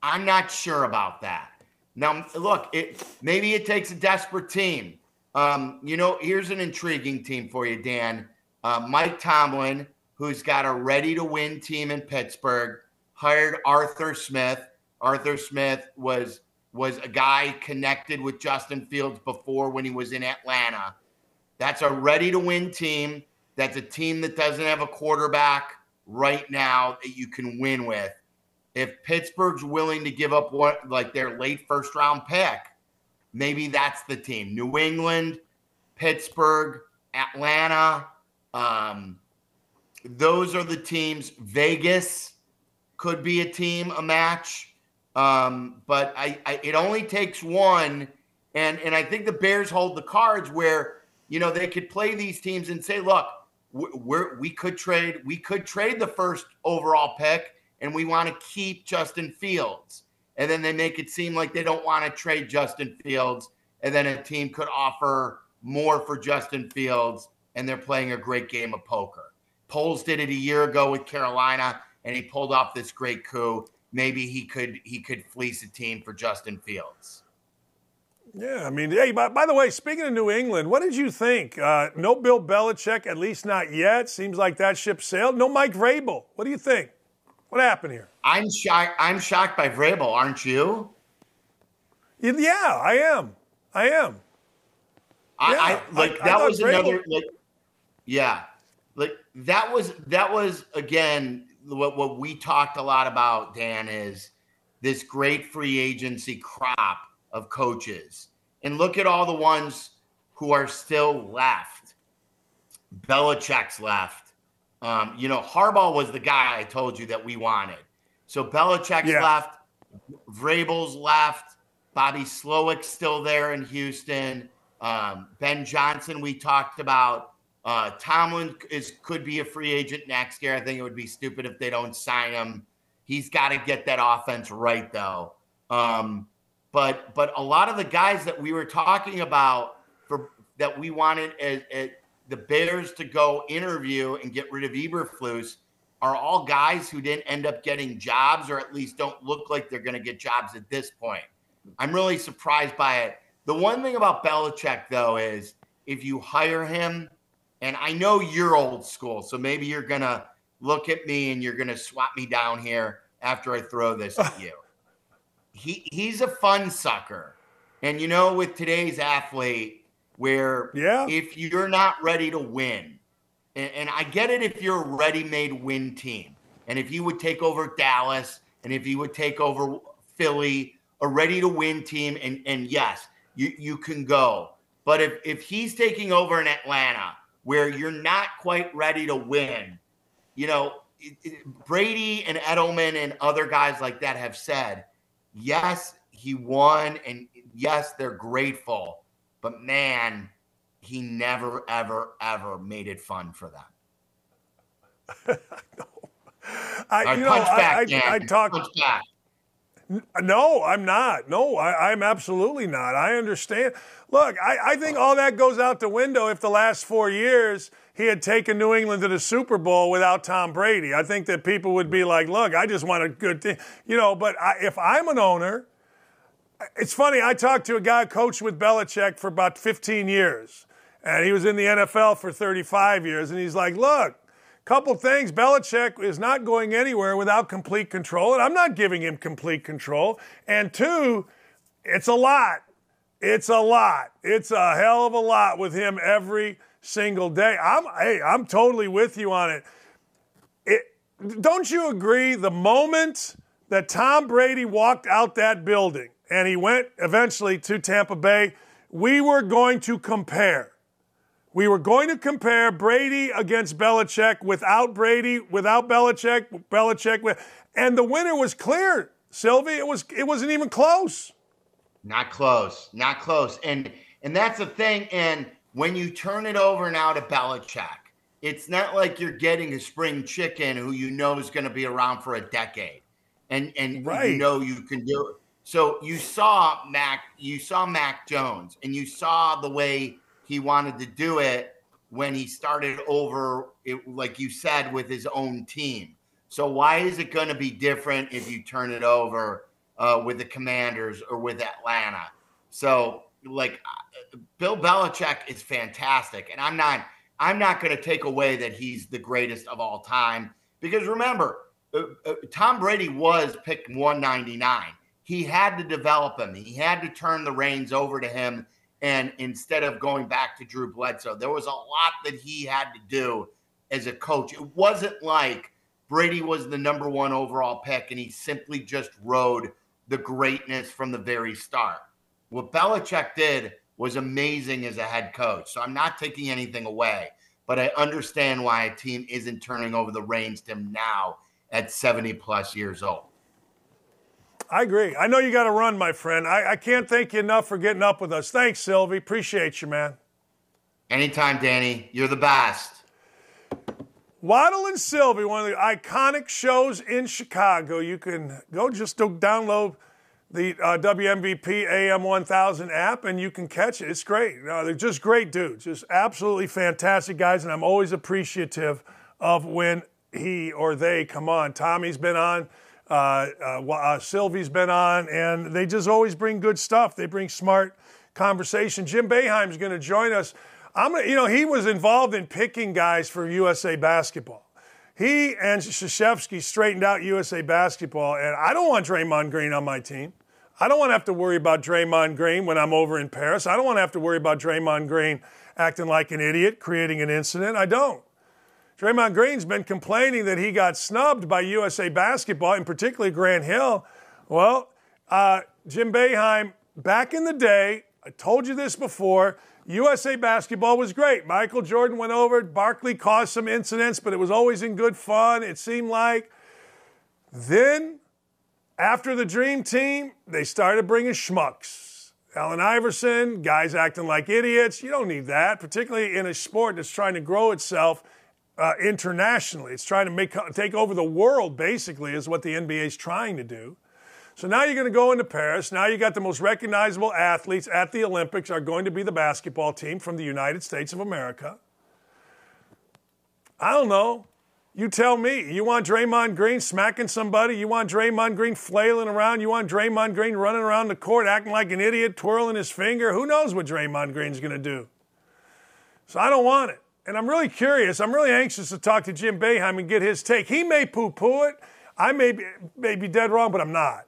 I'm not sure about that. Now, look, it maybe it takes a desperate team. Um, you know, here's an intriguing team for you, Dan. Uh, Mike Tomlin, who's got a ready to win team in Pittsburgh, hired Arthur Smith. Arthur Smith was was a guy connected with Justin Fields before when he was in Atlanta. That's a ready to win team. That's a team that doesn't have a quarterback right now that you can win with. If Pittsburgh's willing to give up what like their late first round pick, maybe that's the team. New England, Pittsburgh, Atlanta, um, those are the teams. Vegas could be a team, a match. Um, but I, I, it only takes one, and and I think the Bears hold the cards where you know they could play these teams and say, look, we're, we could trade, we could trade the first overall pick, and we want to keep Justin Fields, and then they make it seem like they don't want to trade Justin Fields, and then a team could offer more for Justin Fields, and they're playing a great game of poker. Poles did it a year ago with Carolina, and he pulled off this great coup maybe he could he could fleece a team for Justin Fields. Yeah, I mean, hey, by, by the way, speaking of New England, what did you think? Uh, no Bill Belichick, at least not yet. Seems like that ship sailed. No Mike Vrabel. What do you think? What happened here? I'm shocked. I'm shocked by Vrabel, aren't you? Yeah, I am. I am. I, yeah, I like I, that I was Vrabel, another like. Yeah, like that was that was again what, what we talked a lot about, Dan, is this great free agency crop of coaches. And look at all the ones who are still left. Belichick's left. Um, you know, Harbaugh was the guy I told you that we wanted. So Belichick's yeah. left, Vrabel's left, Bobby Slowik's still there in Houston. Um, ben Johnson, we talked about. Uh, Tomlin is could be a free agent next year. I think it would be stupid if they don't sign him. He's got to get that offense right, though. Um, but but a lot of the guys that we were talking about for that we wanted at, at the Bears to go interview and get rid of Eberflus are all guys who didn't end up getting jobs, or at least don't look like they're going to get jobs at this point. I'm really surprised by it. The one thing about Belichick, though, is if you hire him and I know you're old school, so maybe you're gonna look at me and you're gonna swap me down here after I throw this at you. *laughs* He he's a fun sucker. And you know, with today's athlete, where yeah. if you're not ready to win, and, and I get it if you're a ready-made win team, and if you would take over Dallas, and if you would take over Philly, a ready to win team, and and yes, you you can go. But if if he's taking over in Atlanta where you're not quite ready to win. You know, it, it, Brady and Edelman and other guys like that have said, yes, he won, and yes, they're grateful, but man, he never, ever, ever made it fun for them. *laughs* I, I, you know, back, I, I, I talk. No, I'm not. No, I, am absolutely not. I understand. Look, I, I think all that goes out the window if the last four years he had taken New England to the Super Bowl without Tom Brady. I think that people would be like, look, I just want a good thing. You know, but I, if I'm an owner, it's funny. I talked to a guy coached with Belichick for about 15 years, and he was in the NFL for 35 years, and he's like, look, Couple things. Belichick is not going anywhere without complete control, and I'm not giving him complete control. And two, it's a lot. It's a lot. It's a hell of a lot with him every single day. I'm hey, I'm totally with you on it. It don't you agree the moment that Tom Brady walked out that building and he went eventually to Tampa Bay, we were going to compare. We were going to compare Brady against Belichick without Brady, without Belichick, Belichick, and the winner was clear. Silvy, it was it wasn't even close. Not close, not close, and and that's the thing. And when you turn it over now to Belichick, it's not like you're getting a spring chicken who you know is going to be around for a decade, and and right. you know you can do it. So you saw Mac, you saw Mac Jones, and you saw the way he wanted to do it when he started over, it, like you said, with his own team. So why is it going to be different if you turn it over uh, with the Commanders or with Atlanta? So like uh, Bill Belichick is fantastic, and I'm not I'm not going to take away that he's the greatest of all time because remember, uh, uh, Tom Brady was picked 199. He had to develop him. He had to turn the reins over to him and instead of going back to Drew Bledsoe, there was a lot that he had to do as a coach. It wasn't like Brady was the number one overall pick and he simply just rode the greatness from the very start. What Belichick did was amazing as a head coach. So I'm not taking anything away. but I understand why a team isn't turning over the reins to him now at 70 plus years old. I agree. I know you got to run, my friend. I, I can't thank you enough for getting up with us. Thanks, Silvy. Appreciate you, man. Anytime, Danny. You're the best. Waddle and Silvy, one of the iconic shows in Chicago. You can go just to download the uh, WMVP AM 1000 app and you can catch it. It's great. Uh, they're just great dudes, just absolutely fantastic guys, and I'm always appreciative of when he or they come on. Tommy's been on. Uh, uh, uh, Silvy's been on, and they just always bring good stuff. They bring smart conversation. Jim Boeheim's going to join us. I'm, you know, he was involved in picking guys for USA basketball. He and Krzyzewski straightened out USA basketball, and I don't want Draymond Green on my team. I don't want to have to worry about Draymond Green when I'm over in Paris. I don't want to have to worry about Draymond Green acting like an idiot, creating an incident. I don't. Draymond Green's been complaining that he got snubbed by USA Basketball, and particularly Grant Hill. Well, uh, Jim Boeheim, back in the day, I told you this before, USA Basketball was great. Michael Jordan went over, Barkley caused some incidents, but it was always in good fun, it seemed like. Then, after the Dream Team, they started bringing schmucks. Allen Iverson, guys acting like idiots. You don't need that, particularly in a sport that's trying to grow itself uh, internationally. It's trying to make take over the world. Basically, is what the NBA is trying to do. So now you're going to go into Paris. Now you got the most recognizable athletes at the Olympics are going to be the basketball team from the United States of America. I don't know. You tell me. You want Draymond Green smacking somebody? You want Draymond Green flailing around? You want Draymond Green running around the court acting like an idiot, twirling his finger? Who knows what Draymond Green's going to do? So I don't want it. And I'm really curious. I'm really anxious to talk to Jim Boeheim and get his take. He may poo poo it. I may be, may be dead wrong, but I'm not.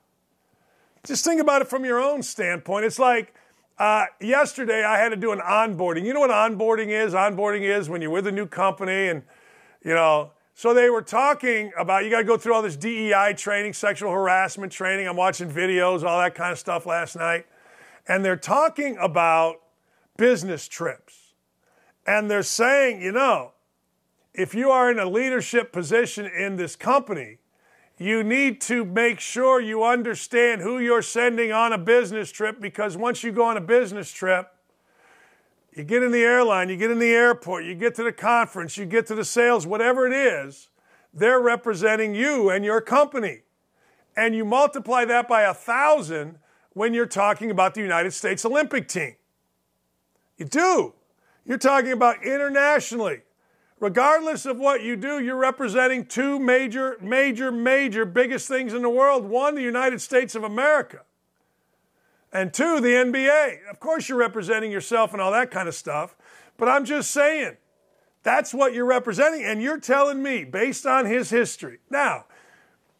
Just think about it from your own standpoint. It's like uh, yesterday I had to do an onboarding. You know what onboarding is? Onboarding is when you're with a new company and, you know, so they were talking about you got to go through all this DEI training, sexual harassment training. I'm watching videos, all that kind of stuff last night. And they're talking about business trips. And they're saying, you know, if you are in a leadership position in this company, you need to make sure you understand who you're sending on a business trip because once you go on a business trip, you get in the airline, you get in the airport, you get to the conference, you get to the sales, whatever it is, they're representing you and your company. And you multiply that by a thousand when you're talking about the United States Olympic team. You do. You're talking about internationally. Regardless of what you do, you're representing two major, major, major biggest things in the world. One, the United States of America. And two, the NBA. Of course, you're representing yourself and all that kind of stuff. But I'm just saying, that's what you're representing. And you're telling me, based on his history. Now,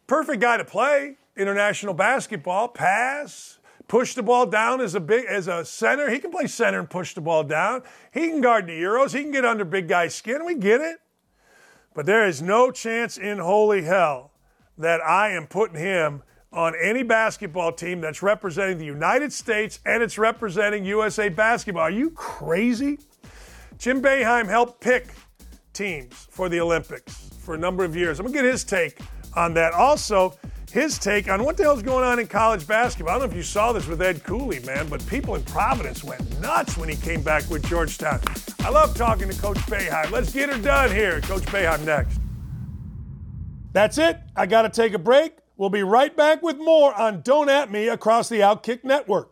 perfect guy to play international basketball, pass, push the ball down as a big as a center. He can play center and push the ball down. He can guard the Euros. He can get under big guy's skin. We get it. But there is no chance in holy hell that I am putting him on any basketball team that's representing the United States and it's representing USA basketball. Are you crazy? Jim Boeheim helped pick teams for the Olympics for a number of years. I'm to get his take on that. Also, his take on what the hell's going on in college basketball. I don't know if you saw this with Ed Cooley, man, but people in Providence went nuts when he came back with Georgetown. I love talking to Coach Boeheim. Let's get her done here. Coach Boeheim next. That's it. I got to take a break. We'll be right back with more on Don't At Me across the Outkick Network.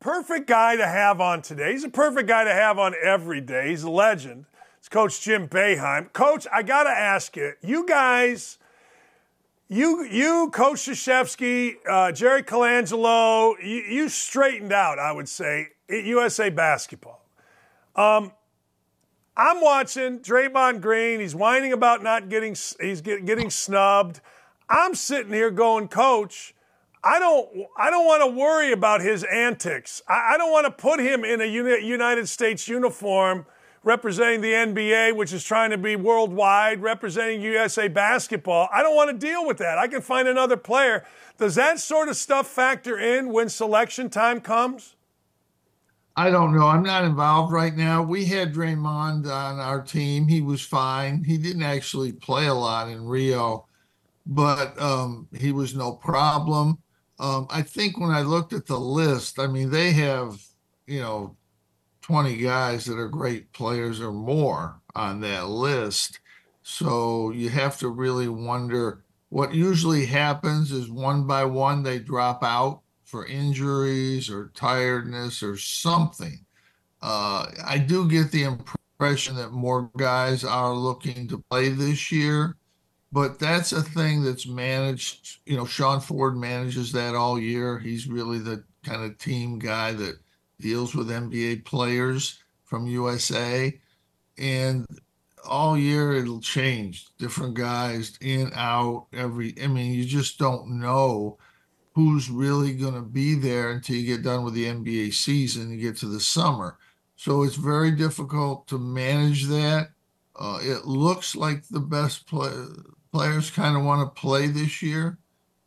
Perfect guy to have on today. He's a perfect guy to have on every day. He's a legend. Coach Jim Boeheim. Coach, I got to ask you, you guys, you, you Coach Krzyzewski, uh, Jerry Colangelo, you, you, straightened out, I would say, at USA basketball. Um, I'm watching Draymond Green. He's whining about not getting, he's get, getting snubbed. I'm sitting here going, Coach, I don't, I don't want to worry about his antics. I, I don't want to put him in a United States uniform – representing the NBA, which is trying to be worldwide, representing USA basketball. I don't want to deal with that. I can find another player. Does that sort of stuff factor in when selection time comes? I don't know. I'm not involved right now. We had Draymond on our team. He was fine. He didn't actually play a lot in Rio, but um, he was no problem. Um, I think when I looked at the list, I mean, they have, you know, 20 guys that are great players or more on that list. So you have to really wonder what usually happens is one by one they drop out for injuries or tiredness or something. Uh, I do get the impression that more guys are looking to play this year, but that's a thing that's managed. You know, Sean Ford manages that all year. He's really the kind of team guy that deals with NBA players from USA. And all year it'll change. Different guys in, out, every I mean, you just don't know who's really going to be there until you get done with the NBA season, and get to the summer. So it's very difficult to manage that. Uh, it looks like the best play, players kind of want to play this year,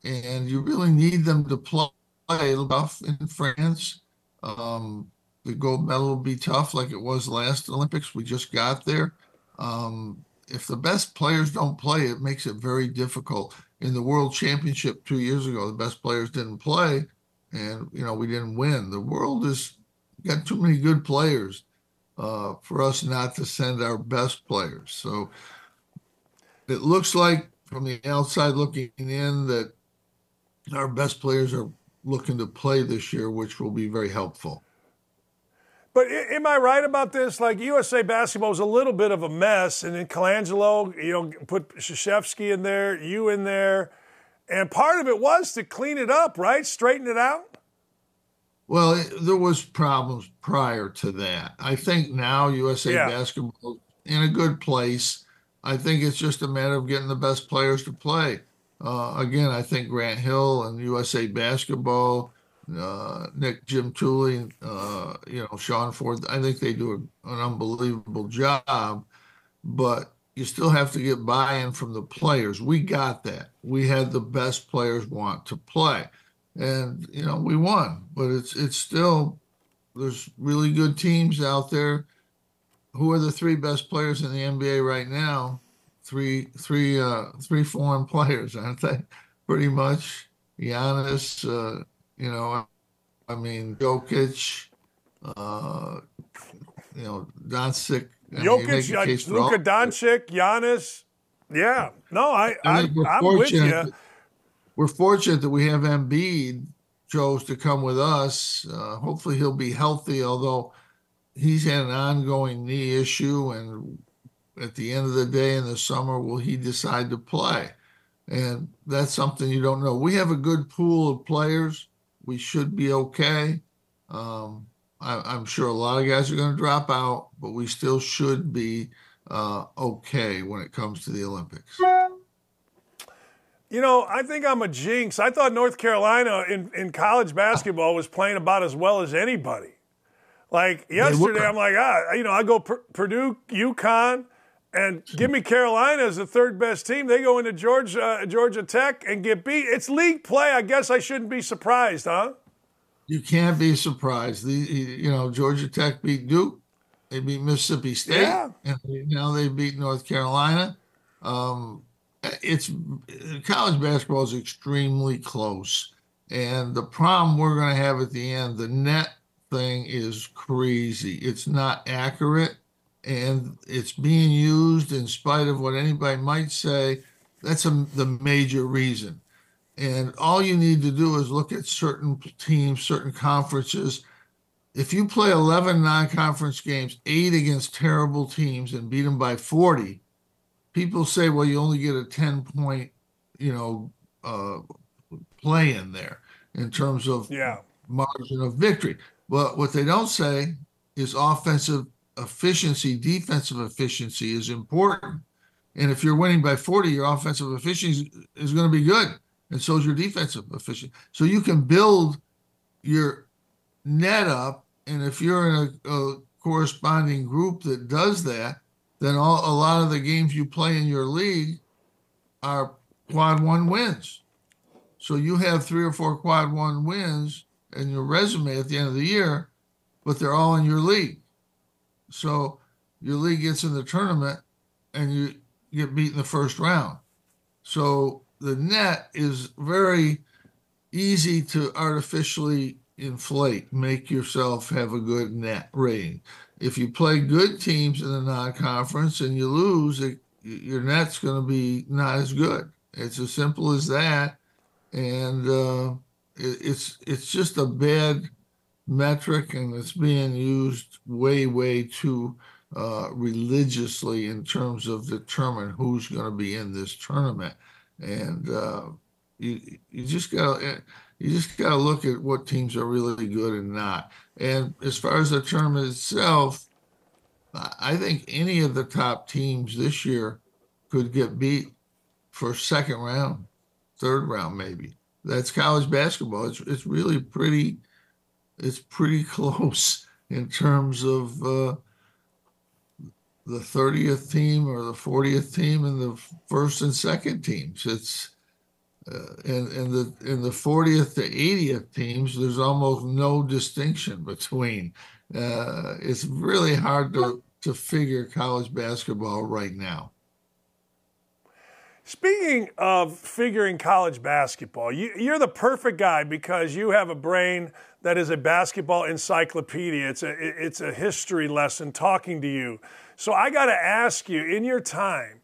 and you really need them to play. tough in France. Um, the gold medal will be tough, like it was last Olympics. We just got there. Um, if the best players don't play, it makes it very difficult. In the World Championship two years ago, the best players didn't play, and you know we didn't win. The world has got too many good players uh, for us not to send our best players. So it looks like from the outside looking in that our best players are looking to play this year, which will be very helpful. But am I right about this? Like USA basketball was a little bit of a mess, and then Colangelo, you know, put Krzyzewski in there, you in there, and part of it was to clean it up, right? Straighten it out. Well, it, there was problems prior to that. I think now USA yeah. basketball in a good place. I think it's just a matter of getting the best players to play. Uh, again, I think Grant Hill and USA basketball uh, Nick Jim Tooley, uh, you know, Sean Ford. I think they do a, an unbelievable job, but you still have to get buy-in from the players. We got that. We had the best players want to play, and you know, we won. But it's it's still there's really good teams out there. Who are the three best players in the NBA right now? Three, three, uh, three foreign players, *laughs* aren't they? Pretty much. Giannis, uh, you know, I mean, Jokic, uh, you know, Doncic. Jokic, uh, Luka Doncic, Giannis. Yeah. No, I, I, I am with you. We're fortunate that we have Embiid chose to come with us. Uh, hopefully he'll be healthy, although he's had an ongoing knee issue. And at the end of the day in the summer, will he decide to play? And that's something you don't know. We have a good pool of players we should be okay. Um, I, am sure a lot of guys are going to drop out, but we still should be uh, okay when it comes to the Olympics. You know, I think I'm a jinx. I thought North Carolina in, in college basketball was playing about as well as anybody. Like yesterday, I'm like, ah, you know, I go Purdue, UConn, and give me Carolina as the third best team. They go into Georgia, uh, Georgia Tech and get beat. It's league play. I guess I shouldn't be surprised, huh? You can't be surprised. The, you know, Georgia Tech beat Duke. They beat Mississippi State. Yeah. And now they beat North Carolina. Um, it's college basketball is extremely close. And the problem we're going to have at the end, the net thing is crazy. It's not accurate and it's being used in spite of what anybody might say. That's a, the major reason. And all you need to do is look at certain teams, certain conferences. If you play 11 non conference games, eight against terrible teams, and beat them by 40, people say, well, you only get a 10 point, you know, uh, play in there in terms of yeah. margin of victory. But what they don't say is offensive efficiency, defensive efficiency is important. And if you're winning by 40, your offensive efficiency is going to be good. And so is your defensive efficiency. So you can build your net up. And if you're in a, a corresponding group that does that, then all, a lot of the games you play in your league are quad one wins. So you have three or four quad one wins in your resume at the end of the year but they're all in your league. So your league gets in the tournament and you get beat in the first round. So the net is very easy to artificially inflate, make yourself have a good net rating. If you play good teams in the non-conference and you lose, it, your net's going to be not as good. It's as simple as that, and uh, it, it's it's just a bad metric, and it's being used way way too uh, religiously in terms of determine who's going to be in this tournament, and uh, you you just got to you just got to look at what teams are really good and not. And as far as the tournament itself, I think any of the top teams this year could get beat for second round, third round, maybe. That's college basketball. It's it's really pretty, it's pretty *laughs* close in terms of uh, the thirtieth team or the fortieth team and the first and second teams. It's uh, and and the in the 40th to 80th teams, there's almost no distinction between. Uh, it's really hard to to figure college basketball right now. Speaking of figuring college basketball, you, are the perfect guy because you have a brain that is a basketball encyclopedia. It's a it's a history lesson talking to you. So I got to ask you, in your time,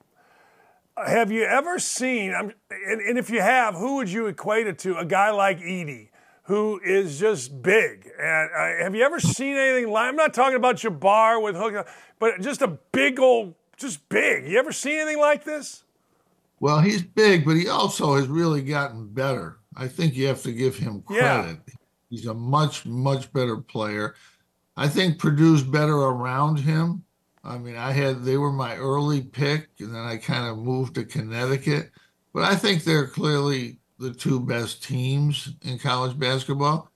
have you ever seen, and, and if you have, who would you equate it to? A guy like Edey, who is just big. And uh, have you ever seen anything like? I'm not talking about Jabbar with hook, but just a big old, just big. You ever seen anything like this? Well, he's big, but he also has really gotten better. I think you have to give him credit. He's a much, much better player. I think Purdue's better around him. I mean, I had they were my early pick, and then I kind of moved to Connecticut. But I think they're clearly the two best teams in college basketball.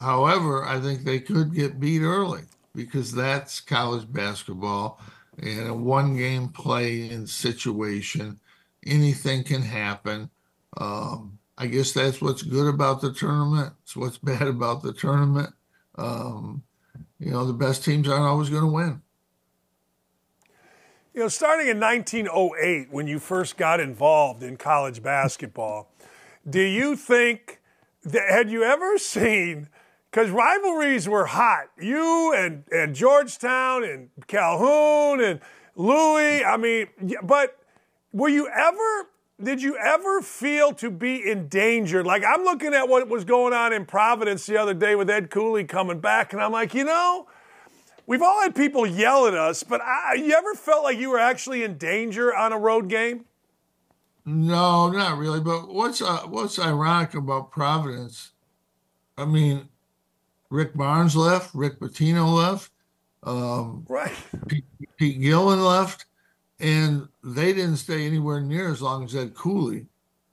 However, I think they could get beat early because that's college basketball and a one game play in situation. Anything can happen. Um, I guess that's what's good about the tournament. It's what's *laughs* bad about the tournament. Um, you know, the best teams aren't always going to win. You know, starting in 1908, when you first got involved in college basketball, do you think that had you ever *laughs* seen? Because rivalries were hot. You and and Georgetown and Calhoun and Louis. I mean, but were you ever? Did you ever feel to be endangered? Like I'm looking at what was going on in Providence the other day with Ed Cooley coming back, and I'm like, you know We've all had people yell at us, but I, you ever felt like you were actually in danger on a road game? No, not really. But what's uh, what's ironic about Providence? I mean, Rick Barnes left, Rick Pitino left, um, right? Pete, Pete Gillen left, and they didn't stay anywhere near as long as Ed Cooley,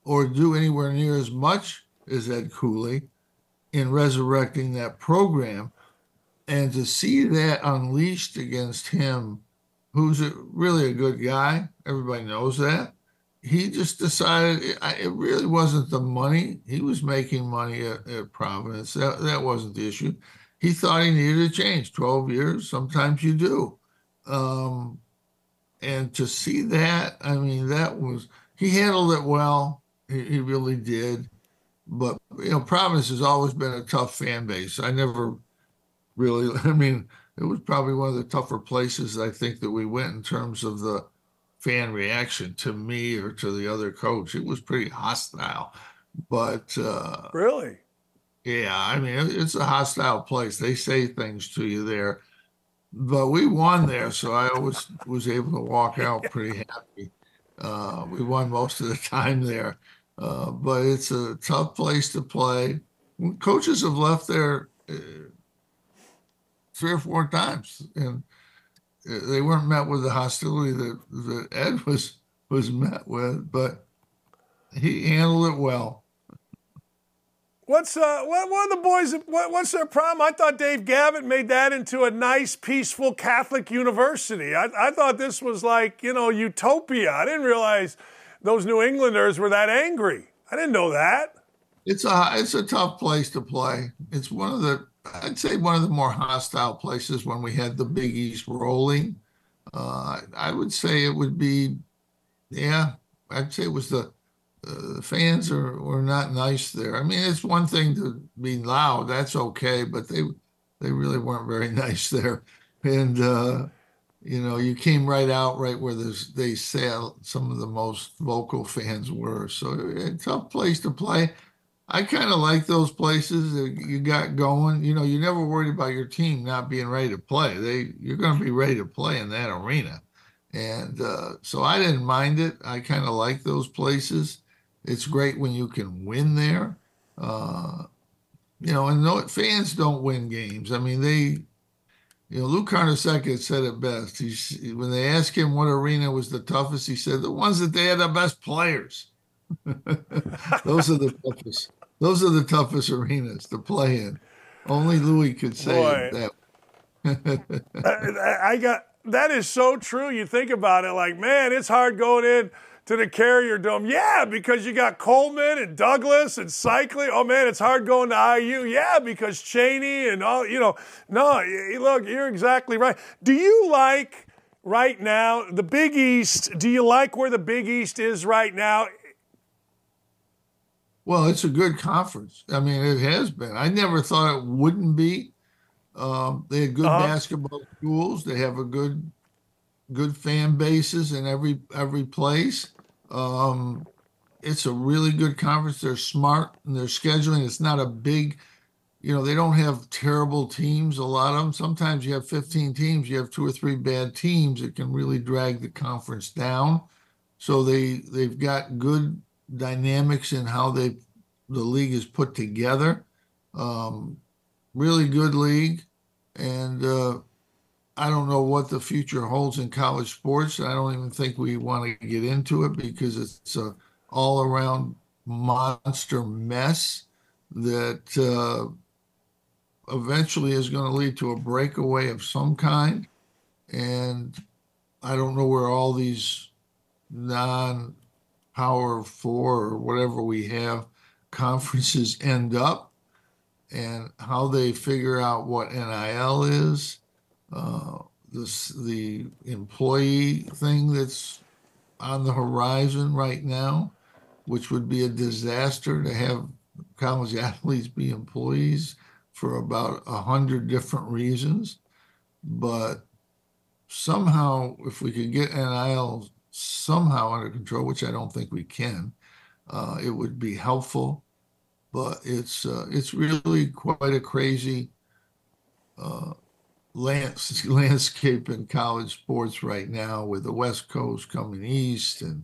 or do anywhere near as much as Ed Cooley in resurrecting that program and to see that unleashed against him, who's a, really a good guy, everybody knows that. He just decided it, it really wasn't the money. He was making money at, at Providence. That, that wasn't the issue. He thought he needed a change. 12 years, sometimes you do. Um, and to see that, I mean, that was, he handled it well. He, he really did. But, you know, Providence has always been a tough fan base. I never really. *laughs* I mean, it was probably one of the tougher places I think that we went in terms of the fan reaction to me or to the other coach. It was pretty hostile, but uh, really, yeah. I mean, it's a hostile place. They say things to you there, but we won there, so I always was able to walk out pretty happy. Uh, we won most of the time there, uh, but it's a tough place to play. Coaches have left there uh, three or four times, and they weren't met with the hostility that, that Ed was was met with, but he handled it well. What's uh what, what the boys what, what's their problem? I thought Dave Gavitt made that into a nice, peaceful Catholic university. I, I thought this was like, you know, utopia. I didn't realize those New Englanders were that angry. I didn't know that. It's a it's a tough place to play. It's one of the I'd say one of the more hostile places when we had the Big East rolling. Uh, I would say it would be, yeah, I'd say it was the uh, the fans are were not nice there. I mean, it's one thing to be loud, that's okay, but they they really weren't very *laughs* nice there, and uh, you know, you came right out right where they say some of the most vocal fans were. So a tough place to play. I kind of like those places you got going. You know, you're never worried about your team not being ready to play. They you're going to be ready to play in that arena, and uh, so I didn't mind it. I kind of like those places. It's great when you can win there. Uh, you know, and no, fans don't win games. I mean, they, you know, Lou Carnesecca said it best. He when they asked him what arena was the toughest, he said the ones that they had the best players. *laughs* Those are the toughest. Those are the toughest arenas to play in. Only Louis could say Boy. that. I, I got that is so true. You think about it, like man, it's hard going in to the Carrier Dome. Yeah, because you got Coleman and Douglas and Seikaly. Oh man, it's hard going to IU. Yeah, because Cheaney and all. You know, no, look, you're exactly right. Do you like right now the Big East? Do you like where the Big East is right now? Well, it's a good conference. I mean, it has been. I never thought it wouldn't be. Um, they had good uh-huh. basketball schools. They have a good, good fan bases in every every place. Um, it's a really good conference. They're smart in their scheduling. It's not a big, you know, they don't have terrible teams. A lot of them. Sometimes you have 15 teams. You have two or three bad teams. It can really drag the conference down. So they they've got good dynamics in how they the league is put together. Um, really good league, and uh, I don't know what the future holds in college sports. I don't even think we want to get into it because it's a all around monster mess that uh, eventually is going to lead to a breakaway of some kind. And I don't know where all these non Power Four or whatever we have conferences end up and how they figure out what NIL is, uh, this, the employee thing that's on the horizon right now, which would be a disaster to have college *laughs* athletes be employees for about a hundred different reasons. But somehow, if we could get NIL somehow under control, which I don't think we can, uh, it would be helpful. But it's uh, it's really quite a crazy uh, lands- *laughs* landscape in college sports right now, with the West Coast coming east and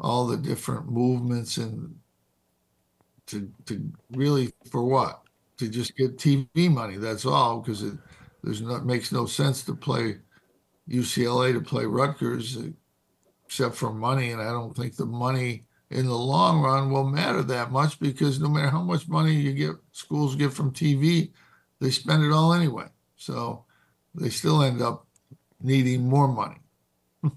all the different movements and to to really for what to just get TV money. That's all because it there's not makes no sense to play UCLA to play Rutgers uh, except for money. And I don't think the money in the long run will matter that much because no matter how much money you get, schools get from TV, they spend it all anyway. So they still end up needing more money. *laughs*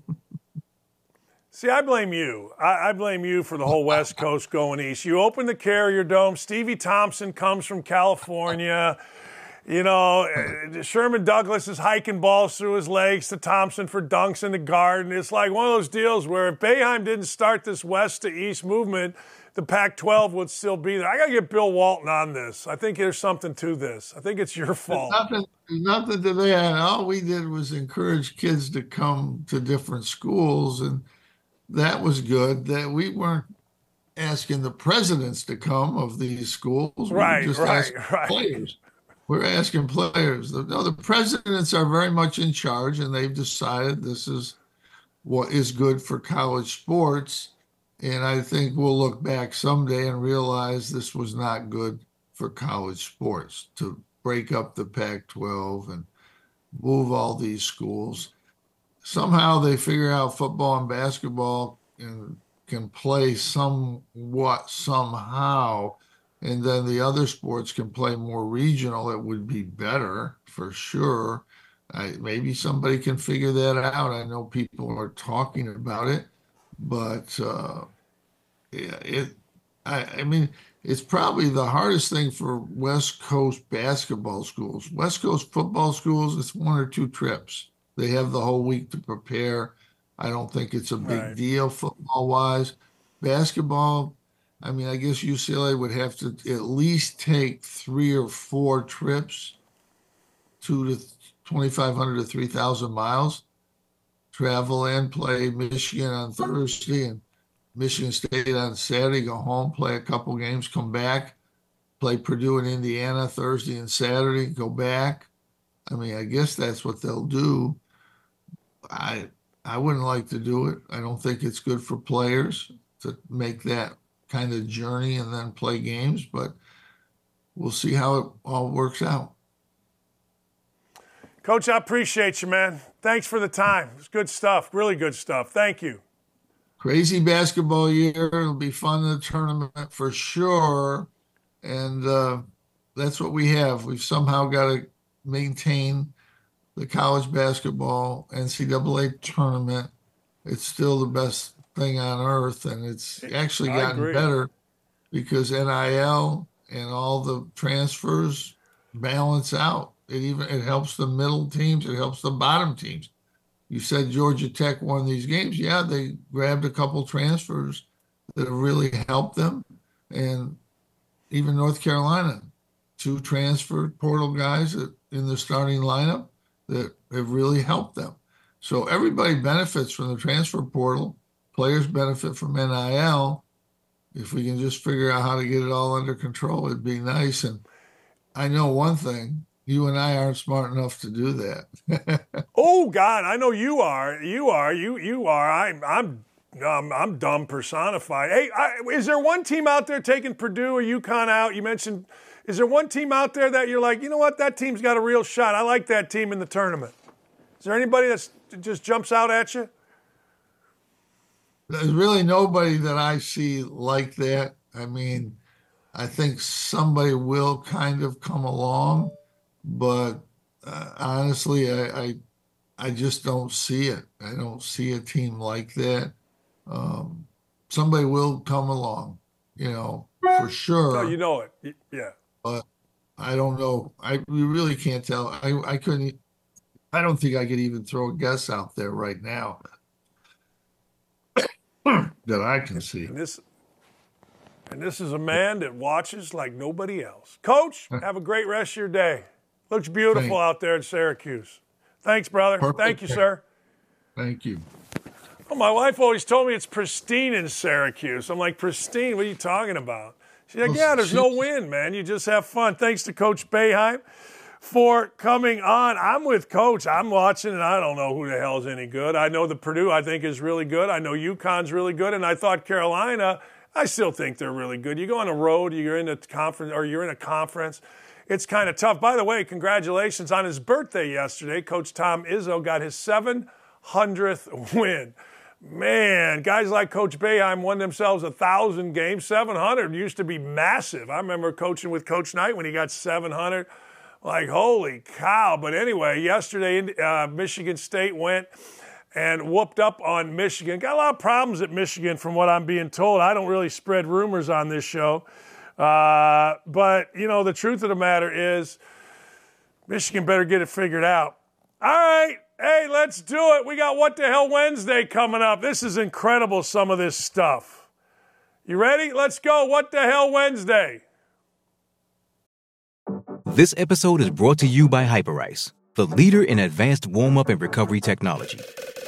See, I blame you. I, I, blame you for the whole West Coast going east. You open the Carrier Dome. Stevie Thompson comes from California. You know, uh, Sherman Douglas is hiking balls through his legs to Thompson for dunks in the garden. It's like one of those deals where if Boeheim didn't start this west to east movement, the Pac 12 would still be there. I got to get Bill Walton on this. I think there's something to this. I think it's your fault. There's nothing, there's nothing to that. All we did was encourage kids to come to different schools, and that was good. That we weren't asking the presidents to come of these schools. We right, right, right. Players. We're asking players. No, the presidents are very much in charge, and they've decided this is what is good for college sports. And I think we'll look back someday and realize this was not good for college sports to break up the Pac 12 and move all these schools. Somehow they figure out football and basketball and can play somewhat somehow and then the other sports can play more regional, it would be better for sure. I, maybe somebody can figure that out. I know people are talking about it, but uh, it. I, I mean, it's probably the hardest thing for West Coast basketball schools. West Coast football schools, it's one or two trips. They have the whole week to prepare. I don't think it's a big Right. deal football wise. Basketball, I mean, I guess UCLA would have to at least take three or four trips, two to 2,500 to 3,000 miles, travel and play Michigan on Thursday and Michigan State on Saturday, go home, play a couple games, come back, play Purdue and Indiana Thursday and Saturday, go back. I mean, I guess that's what they'll do. I I wouldn't like to do it. I don't think it's good for players to make that kind of journey and then play games, but we'll see how it all works out. Coach, I appreciate you, man. Thanks for the time. It's good stuff. Really good stuff. Thank you. Crazy basketball year. It'll be fun in the tournament for sure. And uh, that's what we have. We've somehow got to maintain the college basketball NCAA tournament. It's still the best thing on earth, and it's actually gotten better because NIL and all the transfers balance out. It even it helps the middle teams. It helps the bottom teams. You said Georgia Tech won these games. Yeah, they grabbed a couple transfers that have really helped them, and even North Carolina, two transfer portal guys that, in the starting lineup that have really helped them. So everybody benefits from the transfer portal. Players benefit from NIL. If we can just figure out how to get it all under control, it'd be nice. And I know one thing: you and I aren't smart enough to do that. *laughs* Oh God, I know you are. You are. You you are. I'm I'm um, I'm dumb personified. Hey, I, is there one team out there taking Purdue or UConn out? You mentioned. Is there one team out there that you're like, you know what, that team's got a real shot. I like that team in the tournament. Is there anybody that just jumps out at you? There's really nobody that I see like that. I mean, I think somebody will kind of come along, but uh, honestly, I, I I just don't see it. I don't see a team like that. Um, somebody will come along, you know, for sure. No, you know it. Yeah. but I don't know. I we really can't tell. I I couldn't. I don't think I could even throw a guess out there right now *coughs* that I can see. And this and this is a man that watches like nobody else. Coach, *laughs* have a great rest of your day. Looks beautiful Thanks. out there in Syracuse. Thanks, brother. Perfect. Thank you, sir. Thank you. Well, my wife always told me it's pristine in Syracuse. I'm like, pristine? What are you talking about? She's like, yeah, there's no wind, man. You just have fun. Thanks to Coach Boeheim for coming on. I'm with Coach. I'm watching, and I don't know who the hell's any good. I know the Purdue, I think, is really good. I know UConn's really good, and I thought Carolina, I still think they're really good. You go on a road, you're in a conference, or you're in a conference. It's kind of tough. By the way, congratulations on his birthday yesterday. Coach Tom Izzo got his 700th win. Man, guys like Coach Boeheim won themselves a thousand games. 700 used to be massive. I remember coaching with Coach Knight when he got 700. Like, holy cow. But anyway, yesterday, uh, Michigan State went and whooped up on Michigan. Got a lot of problems at Michigan, from what I'm being told. I don't really spread rumors on this show. Uh, but, you know, the truth of the matter is, Michigan better get it figured out. All right. Hey, let's do it. We got What the Hell Wednesday coming up. This is incredible, some of this stuff. You ready? Let's go. What the Hell Wednesday? This episode is brought to you by Hyperice, the leader in advanced warm up and recovery technology.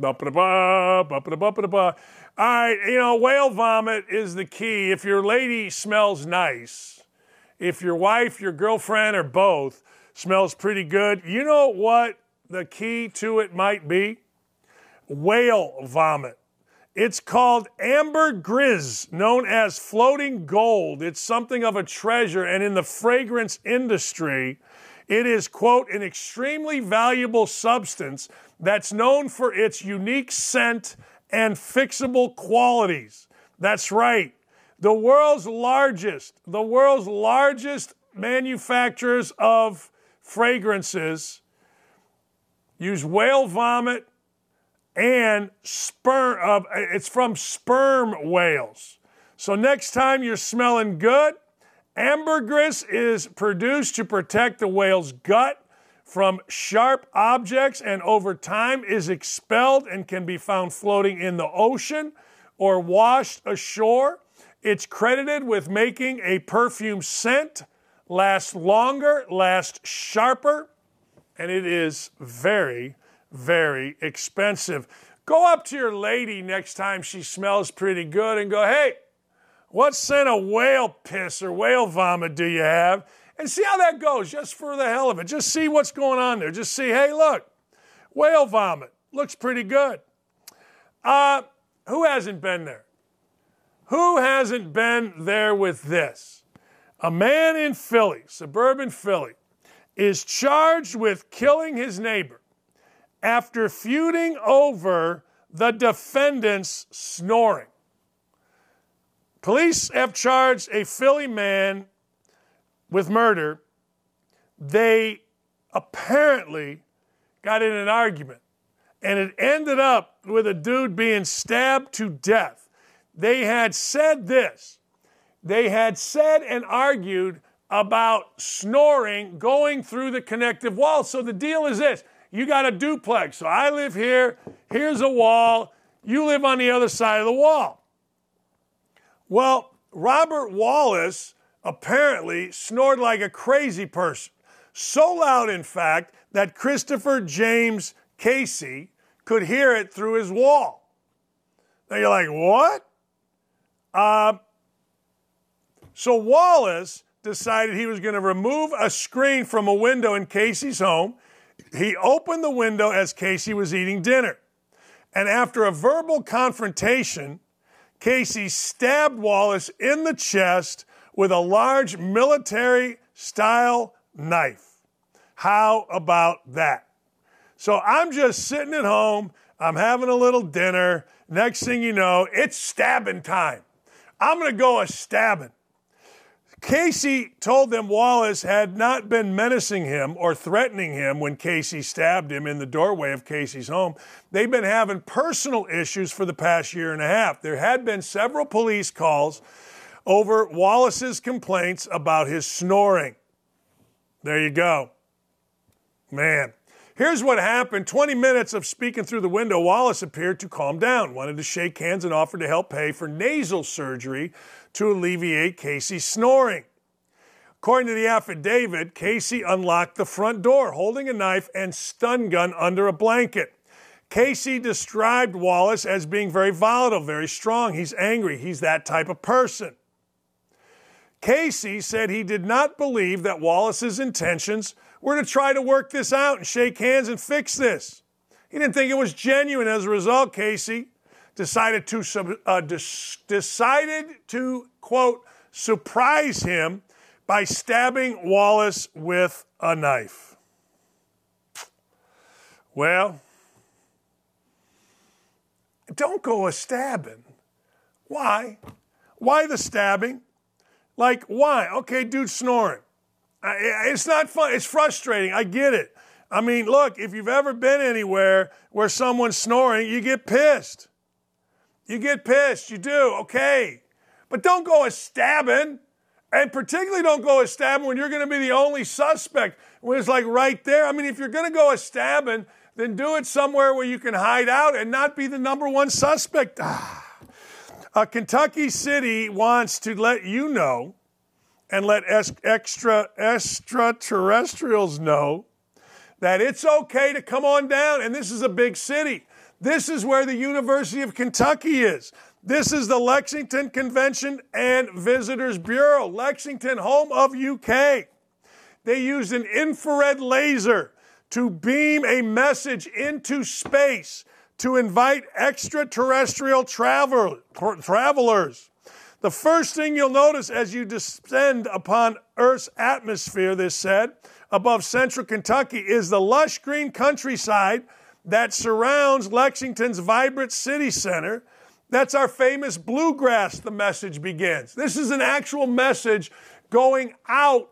hyperice.com. Ba-ba-da-ba, ba-ba-da-ba-ba-da-ba. All right, you know, whale vomit is the key. If your lady smells nice, if your wife, your girlfriend, or both smells pretty good, you know what the key to it might be? Whale vomit. It's called ambergris, known as floating gold. It's something of a treasure, and in the fragrance industry, It is, quote, an extremely valuable substance that's known for its unique scent and fixable qualities. That's right. The world's largest, the world's largest manufacturers of fragrances use whale vomit and sperm. Uh, it's from sperm whales. So next time you're smelling good, ambergris is produced to protect the whale's gut from sharp objects and over time is expelled and can be found floating in the ocean or washed ashore. It's credited with making a perfume scent last longer, last sharper, and it is very, very expensive. Go up to your lady next time she smells pretty good and go, hey, what scent of whale piss or whale vomit do you have? And see how that goes, just for the hell of it. Just see what's going on there. Just see, hey, look, whale vomit looks pretty good. Uh, who hasn't been there? Who hasn't been there with this? A man in Philly, suburban Philly, is charged with killing his neighbor after feuding over the defendant's snoring. Police have charged a Philly man with murder. They apparently got in an argument, and it ended up with a dude being stabbed to death. They had said this. They had said and argued about snoring going through the connective wall. So the deal is this you got a duplex. So I live here, here's a wall, you live on the other side of the wall. Well, Robert Wallace apparently snored like a crazy person. So loud, in fact, that Christopher James Casey could hear it through his wall. Now you're like, what? Uh, so Wallace decided he was going to remove a screen from a window in Casey's home. He opened the window as Casey was eating dinner. And after a verbal confrontation, Casey stabbed Wallace in the chest with a large military style knife. How about that? So I'm just sitting at home, I'm having a little dinner. Next thing you know, it's stabbing time. I'm going to go a stabbing. Casey told them Wallace had not been menacing him or threatening him when Casey stabbed him in the doorway of Casey's home. They've been having personal issues for the past year and a half. There had been several police calls over Wallace's complaints about his snoring. There you go. Man. Here's what happened 20 minutes of speaking through the window. Wallace appeared to calm down, wanted to shake hands, and offered to help pay for nasal surgery to alleviate Casey's snoring. According to the affidavit, Casey unlocked the front door, holding a knife and stun gun under a blanket. Casey described Wallace as being very volatile, very strong. He's angry. He's that type of person. Casey said he did not believe that Wallace's intentions were to try to work this out and shake hands and fix this. He didn't think it was genuine. As a result, Casey decided to uh, decided to quote surprise him by stabbing Wallace with a knife. Well, don't go a stabbing. Why? Why the stabbing? Like, why? Okay, dude snoring. It's not fun. It's frustrating. I get it. I mean, look, if you've ever been anywhere where someone's snoring, you get pissed. You get pissed. You do. Okay. But don't go a stabbing. And particularly don't go a stabbing when you're going to be the only suspect, when it's like right there. I mean, if you're going to go a stabbing, then do it somewhere where you can hide out and not be the number one suspect. Ah. A Kentucky City wants to let you know and let extra extraterrestrials know that it's okay to come on down. And this is a big city. This is where the University of Kentucky is. This is the Lexington Convention and Visitors Bureau, Lexington, home of UK. They used an infrared laser to beam a message into space to invite extraterrestrial travel, travelers. The first thing you'll notice as you descend upon Earth's atmosphere, this said, above central Kentucky is the lush green countryside that surrounds Lexington's vibrant city center. That's our famous bluegrass, the message begins. This is an actual message going out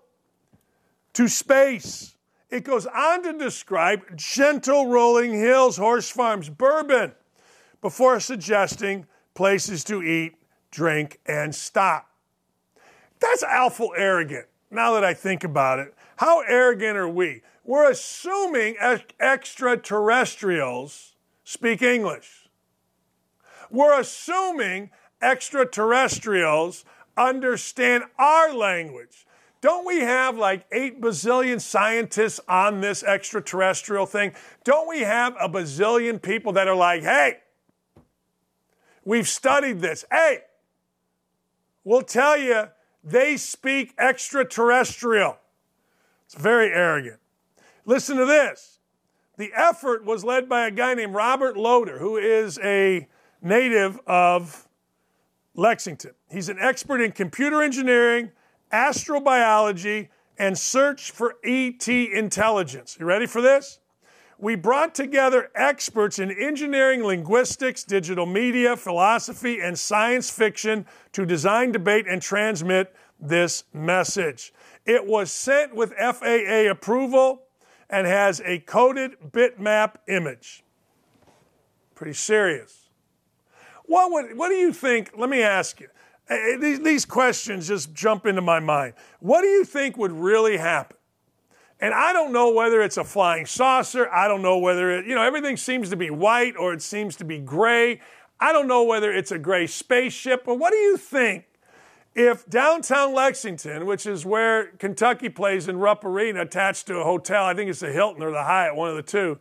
to space. It goes on to describe gentle rolling hills, horse farms, bourbon, before suggesting places to eat, drink, and stop. That's awful arrogant, now that I think about it. How arrogant are we? We're assuming extraterrestrials speak English. We're assuming extraterrestrials understand our language. Don't we have like 8 bazillion scientists on this extraterrestrial thing? Don't we have a bazillion people that are like, hey, we've studied this. Hey, we'll tell you they speak extraterrestrial. It's very arrogant. Listen to this. The effort was led by a guy named Robert Loder, who is a native of Lexington. He's an expert in computer engineering, astrobiology, and search for ET intelligence. You ready for this? We brought together experts in engineering, linguistics, digital media, philosophy, and science fiction to design, debate, and transmit this message. It was sent with FAA approval and has a coded bitmap image. Pretty serious. What, would, what do you think? Let me ask you. Eh, eh, these, these questions just jump into my mind. What do you think would really happen? And I don't know whether it's a flying saucer. I don't know whether it, you know, everything seems to be white or it seems to be gray. I don't know whether it's a gray spaceship, but what do you think if downtown Lexington, which is where Kentucky plays in Rupp Arena, attached to a hotel, I think it's the Hilton or the Hyatt, one of the two,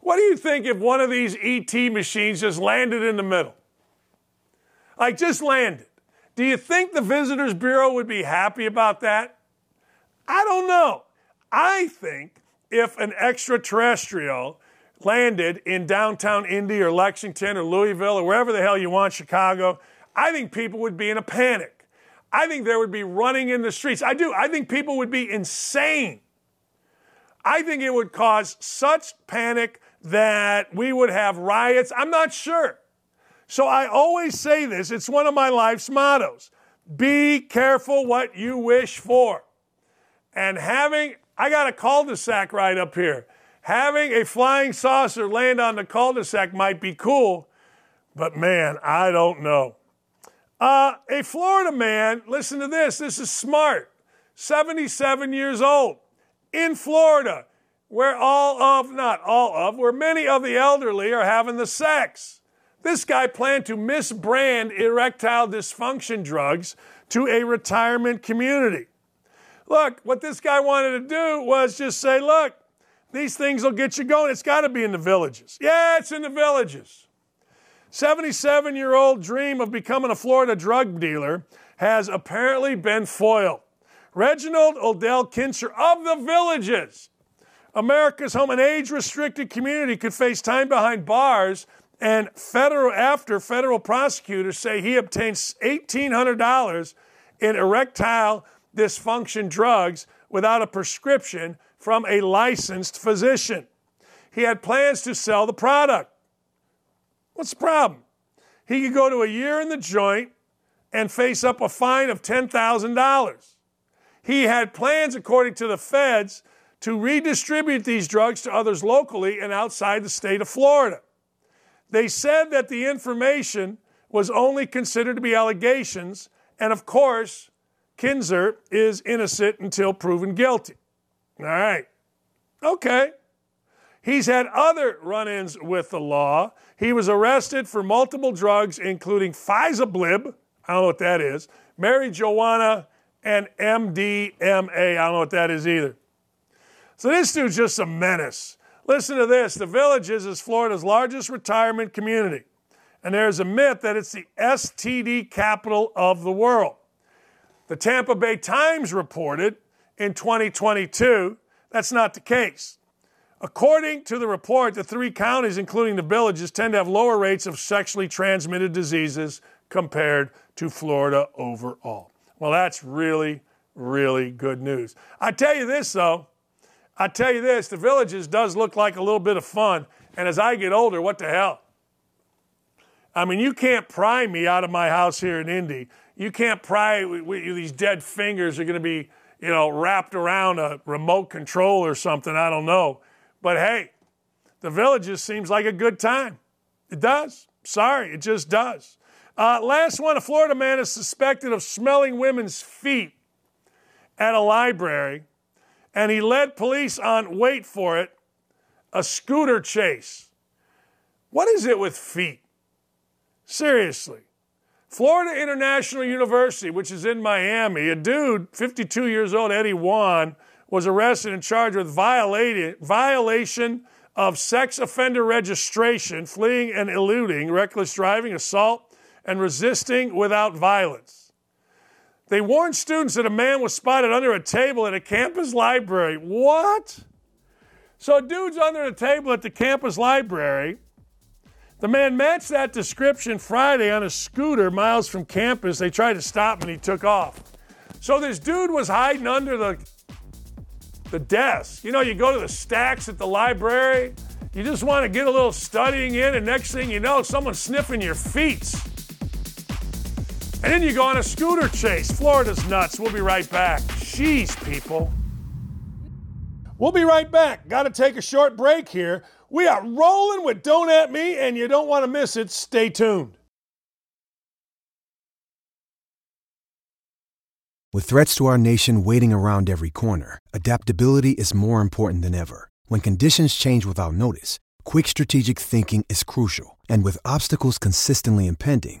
what do you think if one of these ET machines just landed in the middle? Like just landed. Do you think the Visitors Bureau would be happy about that? I don't know. I think if an extraterrestrial landed in downtown Indy or Lexington or Louisville or wherever the hell you want, Chicago, I think people would be in a panic. I think there would be running in the streets. I do. I think people would be insane. I think it would cause such panic that we would have riots. I'm not sure. So I always say this it's one of my life's mottos be careful what you wish for. And having, I got a cul de sac right up here. Having a flying saucer land on the cul de sac might be cool, but man, I don't know. Uh, a Florida man, listen to this, this is smart, 77 years old, in Florida, where all of, not all of, where many of the elderly are having the sex. This guy planned to misbrand erectile dysfunction drugs to a retirement community. Look, what this guy wanted to do was just say, look, these things will get you going. It's got to be in the villages. Yeah, it's in the villages. 77 year old dream of becoming a Florida drug dealer has apparently been foiled. Reginald Odell Kincher of the Villages, America's home, an age restricted community, could face time behind bars. And federal, after federal prosecutors say he obtained $1,800 in erectile dysfunction drugs without a prescription from a licensed physician. He had plans to sell the product. What's the problem? He could go to a year in the joint and face up a fine of $10,000. He had plans, according to the feds, to redistribute these drugs to others locally and outside the state of Florida. They said that the information was only considered to be allegations, and of course, Kinzer is innocent until proven guilty. All right. Okay. He's had other run ins with the law. He was arrested for multiple drugs, including Fyzablib, I don't know what that is, marijuana, and MDMA. I don't know what that is either. So this dude's just a menace. Listen to this The Villages is Florida's largest retirement community. And there's a myth that it's the STD capital of the world. The Tampa Bay Times reported in 2022 that's not the case. According to the report, the three counties, including the villages, tend to have lower rates of sexually transmitted diseases compared to Florida overall. Well, that's really, really good news. I tell you this, though, I tell you this, the Villages does look like a little bit of fun. And as I get older, what the hell? I mean, you can't pry me out of my house here in Indy. You can't pry these dead fingers are going to be, you know, wrapped around a remote control or something. I don't know. But hey, the Villages seems like a good time. It does. Sorry, it just does. Uh, last one a Florida man is suspected of smelling women's feet at a library, and he led police on, wait for it, a scooter chase. What is it with feet? Seriously. Florida International University, which is in Miami, a dude, 52 years old, Eddie Wan, was arrested and charged with violation of sex offender registration, fleeing and eluding, reckless driving, assault, and resisting without violence. They warned students that a man was spotted under a table at a campus library. What? So, a dude's under a table at the campus library. The man matched that description Friday on a scooter miles from campus. They tried to stop him and he took off. So, this dude was hiding under the the desk. You know, you go to the stacks at the library, you just want to get a little studying in, and next thing you know, someone's sniffing your feet. And then you go on a scooter chase. Florida's nuts. We'll be right back. Jeez, people. We'll be right back. Got to take a short break here. We are rolling with Don't At Me, and you don't want to miss it. Stay tuned. With threats to our nation waiting around every corner, adaptability is more important than ever. When conditions change without notice, quick strategic thinking is crucial. And with obstacles consistently impending,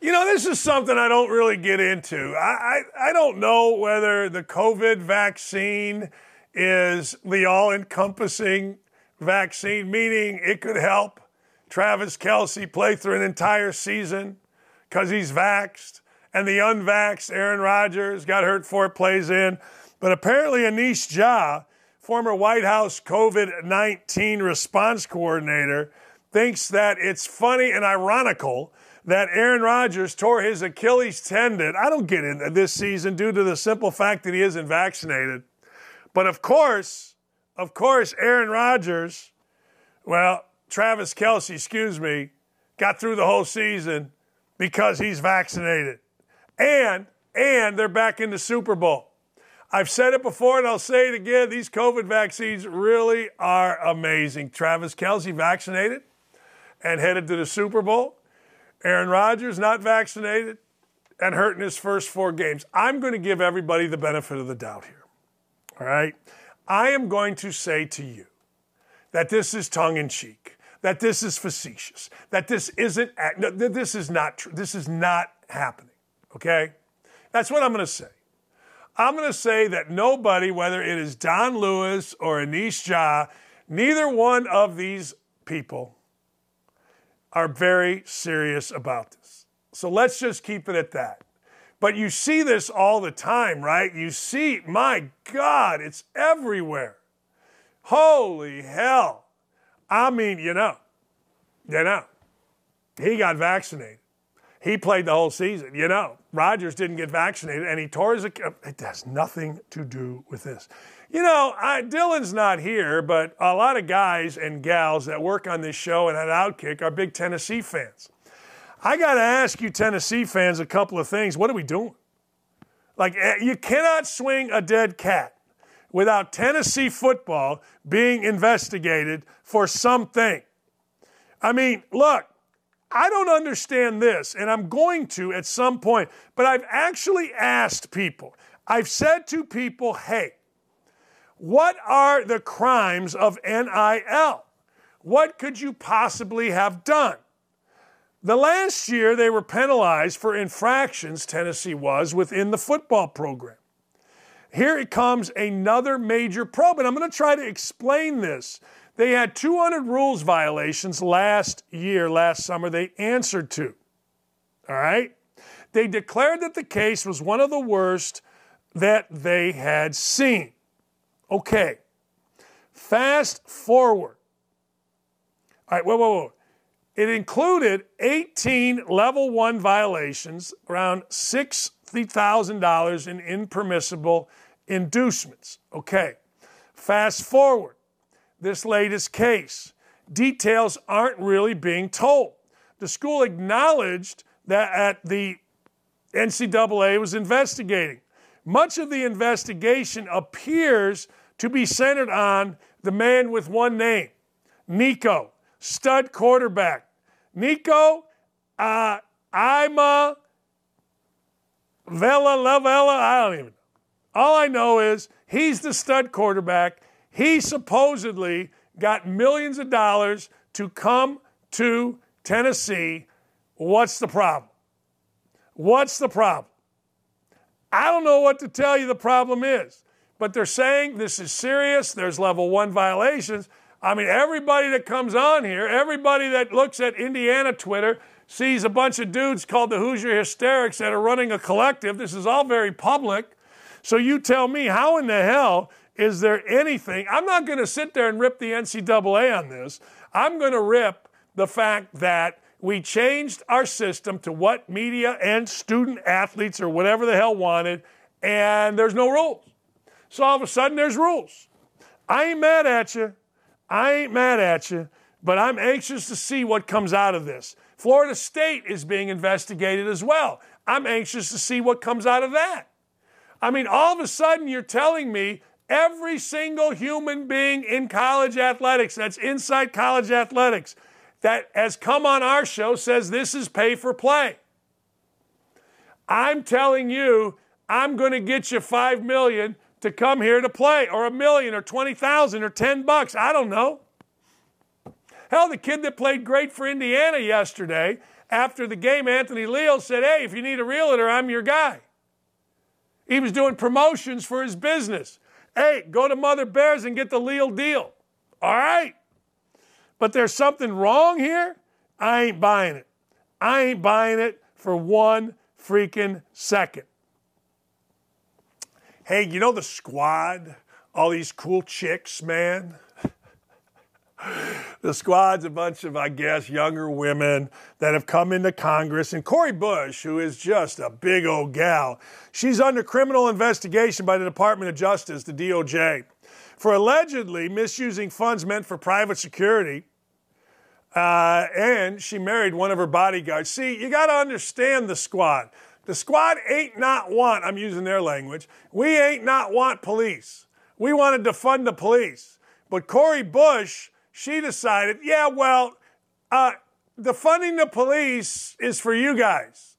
You know, this is something I don't really get into. I, I, I don't know whether the COVID vaccine is the all encompassing vaccine, meaning it could help Travis Kelce play through an entire season because he's vaxxed, and the unvaxxed Aaron Rodgers got hurt four plays in. But apparently, Ashish Jha, former White House COVID 19 response coordinator, thinks that it's funny and ironical that Aaron Rodgers tore his Achilles tendon. I don't get into this season due to the simple fact that he isn't vaccinated. But of course, of course, Aaron Rodgers, well, Travis Kelce, excuse me, got through the whole season because he's vaccinated. And and they're back in the Super Bowl. I've said it before and I'll say it again. These COVID vaccines really are amazing. Travis Kelce vaccinated and headed to the Super Bowl. Aaron Rodgers not vaccinated and hurt in his first four games. I'm going to give everybody the benefit of the doubt here. All right? I am going to say to you that this is tongue in cheek, that this is facetious, that this isn't, this is not true. This is not happening. Okay? That's what I'm going to say. I'm going to say that nobody, whether it is Don Lewis or Ashish Jha, neither one of these people are very serious about this. So let's just keep it at that. But you see this all the time, right? You see, my God, it's everywhere. Holy hell. I mean, you know, you know, he got vaccinated. He played the whole season. You know, Rodgers didn't get vaccinated and he tore his. It has nothing to do with this. You know, I, Dylan's not here, but a lot of guys and gals that work on this show and at Outkick are big Tennessee fans. I got to ask you, Tennessee fans, a couple of things. What are we doing? Like, eh, you cannot swing a dead cat without Tennessee football being investigated for something. I mean, look, I don't understand this, and I'm going to at some point, but I've actually asked people. I've said to people, hey, what are the crimes of NIL? What could you possibly have done? The last year they were penalized for infractions, Tennessee was, within the football program. Here it comes another major probe, and I'm going to try to explain this. They had 200 rules violations last year, last summer, they answered to. All right? They declared that the case was one of the worst that they had seen. Okay. Fast forward. All right, whoa, whoa, whoa. It included 18 level one violations, around $60,000 in impermissible inducements. Okay. Fast forward. This latest case. Details aren't really being told. The school acknowledged that at the NCAA was investigating. Much of the investigation appears to be centered on the man with one name, Nico, stud quarterback. Nico, uh, I'm a Vela Lavella, I don't even know. All I know is he's the stud quarterback. He supposedly got millions of dollars to come to Tennessee. What's the problem? What's the problem? I don't know what to tell you the problem is, but they're saying this is serious. There's level one violations. I mean, everybody that comes on here, everybody that looks at Indiana Twitter, sees a bunch of dudes called the Hoosier Hysterics that are running a collective. This is all very public. So you tell me, how in the hell is there anything? I'm not going to sit there and rip the NCAA on this. I'm going to rip the fact that we changed our system to what media and student athletes or whatever the hell wanted, and there's no rules. So all of a sudden, there's rules. I ain't mad at you. I ain't mad at you, but I'm anxious to see what comes out of this. Florida State is being investigated as well. I'm anxious to see what comes out of that. I mean, all of a sudden, you're telling me every single human being in college athletics, that's inside college athletics, that has come on our show says this is pay for play. I'm telling you, I'm going to get you 5 million to come here to play or a million or 20,000 or 10 bucks, I don't know. Hell, the kid that played great for Indiana yesterday, after the game, Anthony Leal said, "Hey, if you need a realtor, I'm your guy." He was doing promotions for his business. Hey, go to Mother Bears and get the Leal deal. All right. But there's something wrong here. I ain't buying it. I ain't buying it for one freaking second. Hey, you know the squad? All these cool chicks, man. the squad's a bunch of, I guess, younger women that have come into Congress. And Cori Bush, who is just a big old gal, she's under criminal investigation by the Department of Justice, the DOJ, for allegedly misusing funds meant for private security. Uh, and she married one of her bodyguards. See, you got to understand the squad. The squad ain't not want, I'm using their language, we ain't not want police. We want to defund the police. But Cori Bush, she decided, yeah, well, uh, defunding the police is for you guys.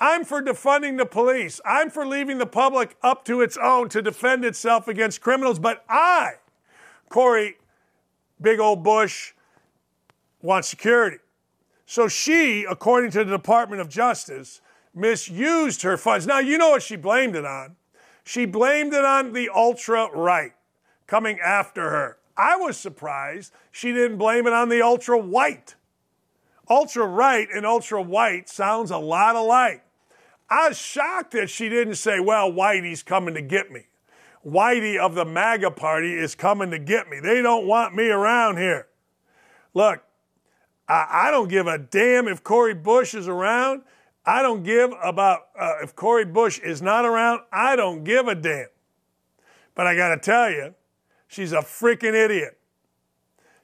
I'm for defunding the police. I'm for leaving the public up to its own to defend itself against criminals. But I, Cori, big old Bush, want security. So she, according to the Department of Justice, misused her funds. Now, you know what she blamed it on. She blamed it on the ultra right coming after her. I was surprised she didn't blame it on the ultra white. Ultra right and ultra white sounds a lot alike. I was shocked that she didn't say, well, Whitey's coming to get me. Whitey of the MAGA party is coming to get me. They don't want me around here. Look, I, I don't give a damn if Cori Bush is around. I don't give about uh, if Cori Bush is not around. I don't give a damn. But I got to tell you, She's a freaking idiot.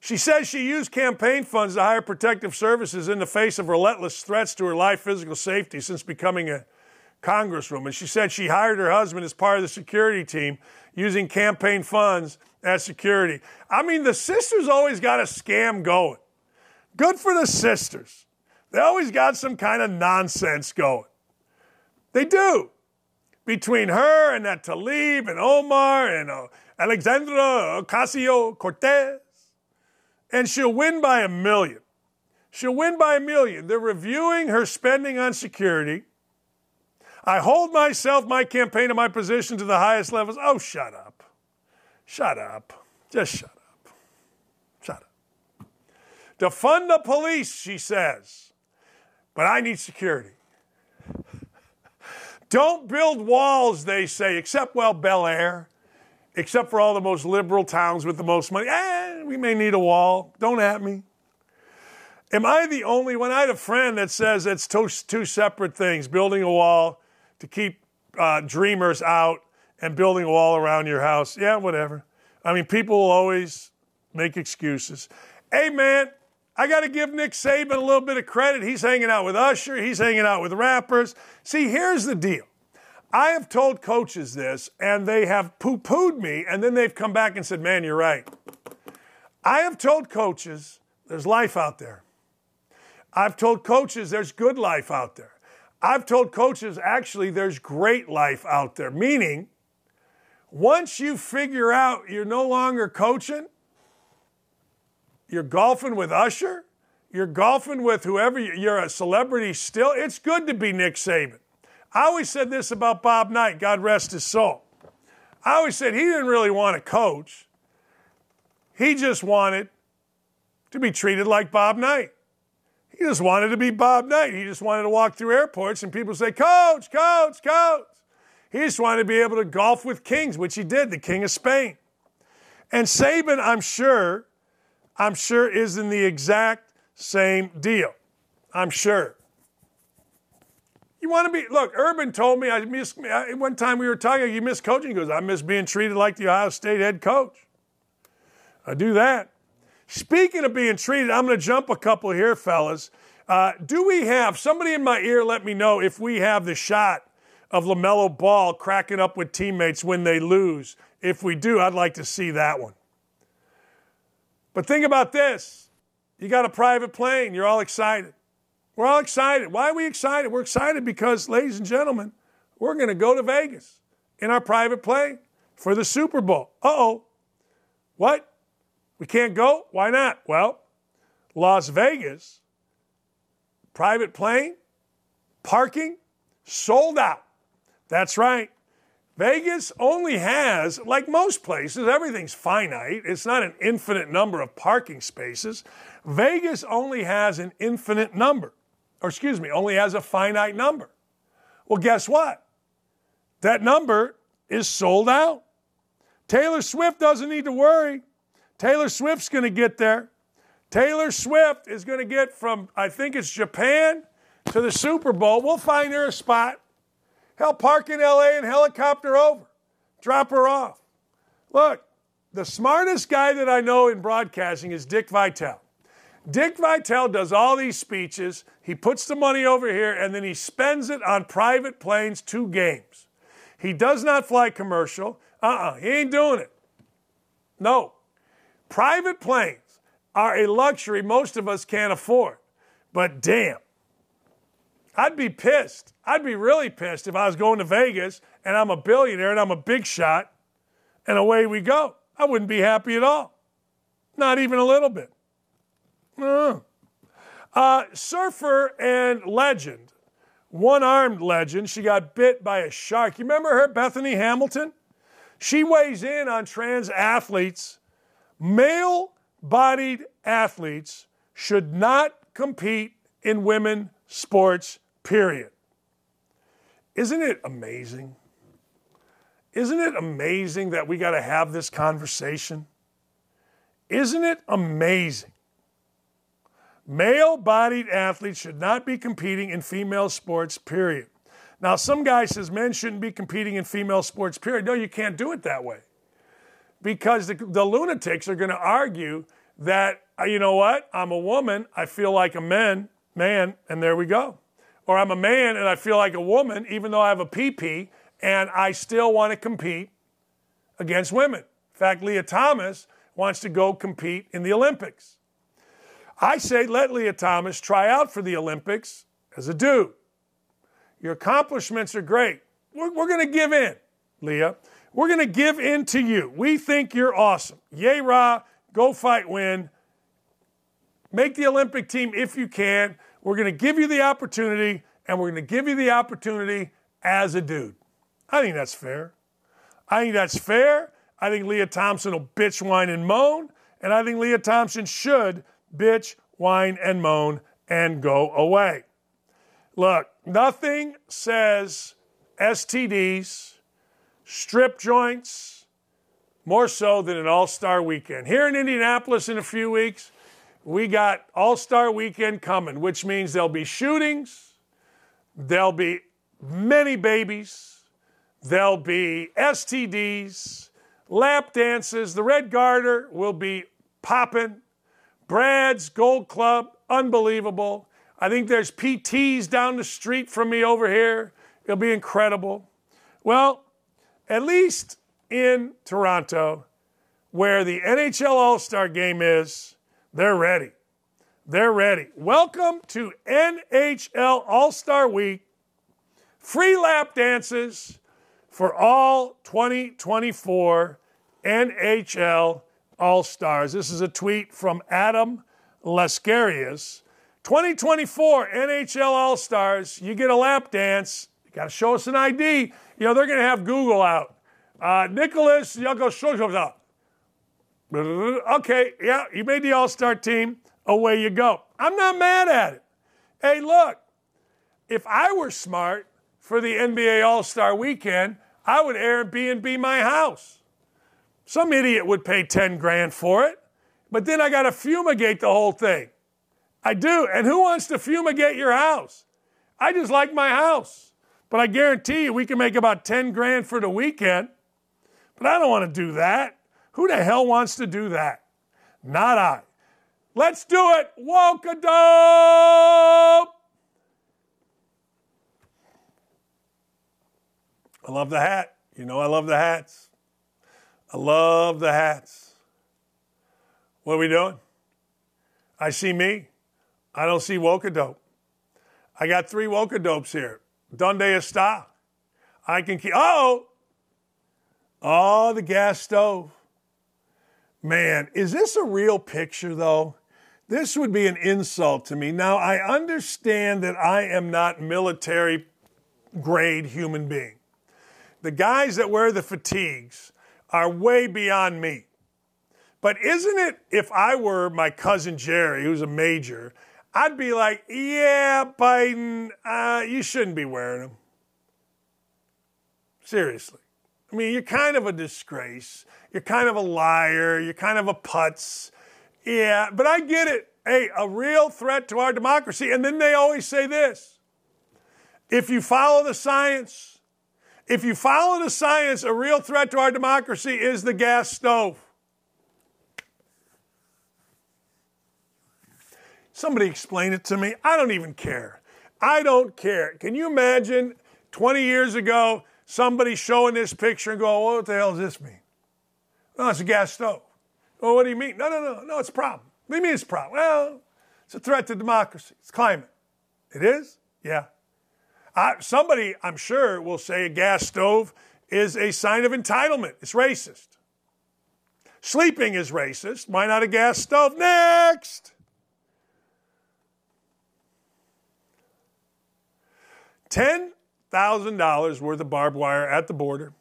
She says she used campaign funds to hire protective services in the face of relentless threats to her life, physical safety since becoming a congresswoman. She said she hired her husband as part of the security team using campaign funds as security. I mean, the sisters always got a scam going. Good for the sisters. They always got some kind of nonsense going. They do. Between her and that Tlaib and Omar and uh, Alexandra Ocasio Cortez, and she'll win by a million. She'll win by a million. They're reviewing her spending on security. I hold myself, my campaign, and my position to the highest levels. Oh, shut up. Shut up. Just shut up. Shut up. Defund the police, she says. But I need security. Don't build walls, they say, except, well, Bel Air, except for all the most liberal towns with the most money. Eh, we may need a wall. Don't at me. Am I the only one? I had a friend that says it's two, two separate things building a wall to keep uh, dreamers out and building a wall around your house. Yeah, whatever. I mean, people will always make excuses. Hey, man, I got to give Nick Saban a little bit of credit. He's hanging out with Usher, he's hanging out with rappers. See, here's the deal. I have told coaches this, and they have poo pooed me, and then they've come back and said, Man, you're right. I have told coaches there's life out there. I've told coaches there's good life out there. I've told coaches actually there's great life out there, meaning once you figure out you're no longer coaching, you're golfing with Usher, you're golfing with whoever you're a celebrity still, it's good to be Nick Saban. I always said this about Bob Knight, God rest his soul. I always said he didn't really want to coach. He just wanted to be treated like Bob Knight. He just wanted to be Bob Knight. He just wanted to walk through airports and people say, Coach, Coach, Coach. He just wanted to be able to golf with kings, which he did, the King of Spain. And Saban, I'm sure, I'm sure is in the exact same deal. I'm sure. You want to be, look, Urban told me, I miss, one time we were talking, you miss coaching. He goes, I miss being treated like the Ohio State head coach. I do that. Speaking of being treated, I'm going to jump a couple here, fellas. Uh, do we have, somebody in my ear let me know if we have the shot of LaMelo Ball cracking up with teammates when they lose. If we do, I'd like to see that one. But think about this you got a private plane, you're all excited. We're all excited. Why are we excited? We're excited because, ladies and gentlemen, we're going to go to Vegas in our private plane for the Super Bowl. Uh oh. What? We can't go? Why not? Well, Las Vegas, private plane, parking, sold out. That's right. Vegas only has, like most places, everything's finite. It's not an infinite number of parking spaces. Vegas only has an infinite number or excuse me, only has a finite number. Well, guess what? That number is sold out. Taylor Swift doesn't need to worry. Taylor Swift's going to get there. Taylor Swift is going to get from, I think it's Japan to the Super Bowl. We'll find her a spot. Hell, park in LA and helicopter over. Drop her off. Look, the smartest guy that I know in broadcasting is Dick Vitale. Dick Vitale does all these speeches. He puts the money over here and then he spends it on private planes to games. He does not fly commercial. Uh uh-uh, uh he ain't doing it. No. Private planes are a luxury most of us can't afford. But damn, I'd be pissed. I'd be really pissed if I was going to Vegas and I'm a billionaire and I'm a big shot and away we go. I wouldn't be happy at all. Not even a little bit. Uh, uh, surfer and legend, one armed legend. She got bit by a shark. You remember her, Bethany Hamilton? She weighs in on trans athletes. Male bodied athletes should not compete in women sports, period. Isn't it amazing? Isn't it amazing that we got to have this conversation? Isn't it amazing Male bodied athletes should not be competing in female sports, period. Now, some guy says men shouldn't be competing in female sports, period. No, you can't do it that way. Because the, the lunatics are going to argue that, uh, you know what, I'm a woman, I feel like a man, man, and there we go. Or I'm a man and I feel like a woman, even though I have a PP, and I still want to compete against women. In fact, Lia Thomas wants to go compete in the Olympics. I say let Lia Thomas try out for the Olympics as a dude. Your accomplishments are great. We're, we're going to give in, Lia. We're going to give in to you. We think you're awesome. Yay, rah, go fight, win. Make the Olympic team if you can. We're going to give you the opportunity, and we're going to give you the opportunity as a dude. I think that's fair. I think that's fair. I think Lia Thompson will bitch, whine, and moan, and I think Lia Thompson should bitch, whine and moan and go away. Look, nothing says STDs, strip joints, more so than an all star weekend. Here in Indianapolis in a few weeks, we got all star weekend coming, which means there'll be shootings, there'll be many babies, there'll be STDs, lap dances. The Red Garter will be popping. Brad's Gold Club, unbelievable. I think there's PTs down the street from me over here. It'll be incredible. Well, at least in Toronto, where the NHL All Star game is, they're ready. They're ready. Welcome to NHL All Star Week. Free lap dances for all 2024 NHL All Stars. This is a tweet from Adam Lascarius. 2024 NHL All Stars, you get a lap dance. You got to show us an ID. You know, they're going to have Google out. Uh, Nicholas Yakoshova. Okay, yeah, you made the All Star team. Away you go. I'm not mad at it. Hey, look, if I were smart for the NBA All Star weekend, I would Airbnb my house. Some idiot would pay 10 grand for it, but then I got to fumigate the whole thing. I do. And who wants to fumigate your house? I just like my house. But I guarantee you we can make about 10 grand for the weekend. But I don't want to do that. Who the hell wants to do that? Not I. Let's do it. Woke dope. I love the hat. You know I love the hats. I love the hats. What are we doing? I see me. I don't see Wokadope. I got three Wokadopes here. Donde está? I can keep. Oh! Oh, the gas stove. Man, is this a real picture though? This would be an insult to me. Now, I understand that I am not military grade human being. The guys that wear the fatigues are way beyond me. But isn't it if I were my cousin Jerry, who's a major, I'd be like, yeah, Biden, uh, you shouldn't be wearing them. Seriously. I mean, you're kind of a disgrace. You're kind of a liar. You're kind of a putz. Yeah, but I get it. Hey, a real threat to our democracy. And then they always say this if you follow the science, if you follow the science, a real threat to our democracy is the gas stove. Somebody explain it to me. I don't even care. I don't care. Can you imagine 20 years ago somebody showing this picture and go, what the hell does this mean? No, it's a gas stove. Well, what do you mean? No, no, no, no, it's a problem. What do you mean it's a problem? Well, it's a threat to democracy. It's climate. It is? Yeah. Somebody, I'm sure, will say a gas stove is a sign of entitlement. It's racist. Sleeping is racist. Why not a gas stove? Next! $10,000 worth of barbed wire at the border.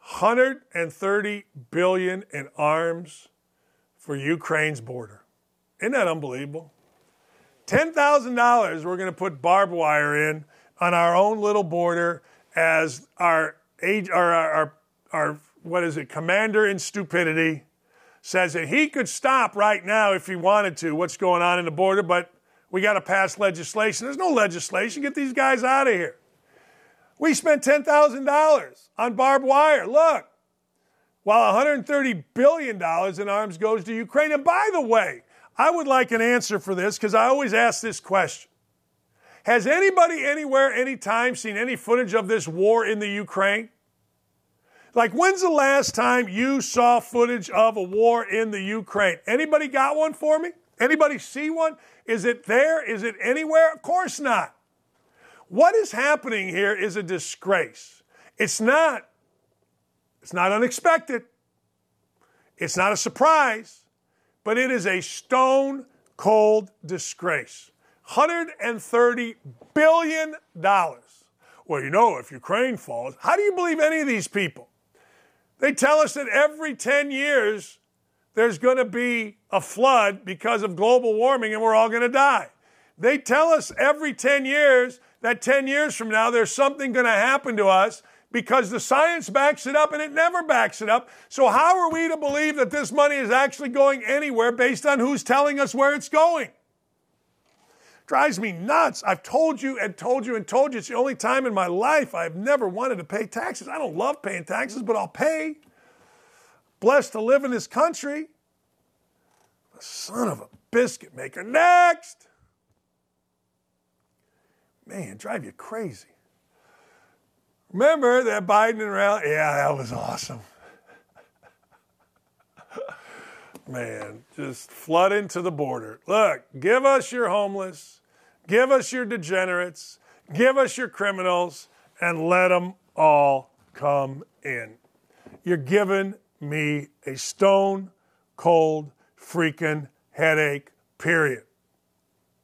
130 billion in arms for Ukraine's border. Isn't that unbelievable? $10,000 we're going to put barbed wire in on our own little border as our age our, our, our what is it commander in stupidity says that he could stop right now if he wanted to what's going on in the border but we got to pass legislation there's no legislation get these guys out of here we spent $10,000 on barbed wire. Look, while $130 billion in arms goes to Ukraine. And by the way, I would like an answer for this because I always ask this question. Has anybody anywhere, anytime seen any footage of this war in the Ukraine? Like, when's the last time you saw footage of a war in the Ukraine? Anybody got one for me? Anybody see one? Is it there? Is it anywhere? Of course not. What is happening here is a disgrace. It's not it's not unexpected. It's not a surprise, but it is a stone cold disgrace. $130 billion. Well, you know, if Ukraine falls, how do you believe any of these people? They tell us that every 10 years there's going to be a flood because of global warming and we're all going to die. They tell us every 10 years that 10 years from now there's something going to happen to us because the science backs it up and it never backs it up. So, how are we to believe that this money is actually going anywhere based on who's telling us where it's going? Drives me nuts. I've told you and told you and told you it's the only time in my life I've never wanted to pay taxes. I don't love paying taxes, but I'll pay. Blessed to live in this country. The Son of a biscuit maker. Next! Man, drive you crazy. Remember that Biden and rally? Yeah, that was awesome. *laughs* Man, just flood into the border. Look, give us your homeless, give us your degenerates, give us your criminals, and let them all come in. You're giving me a stone cold freaking headache, period.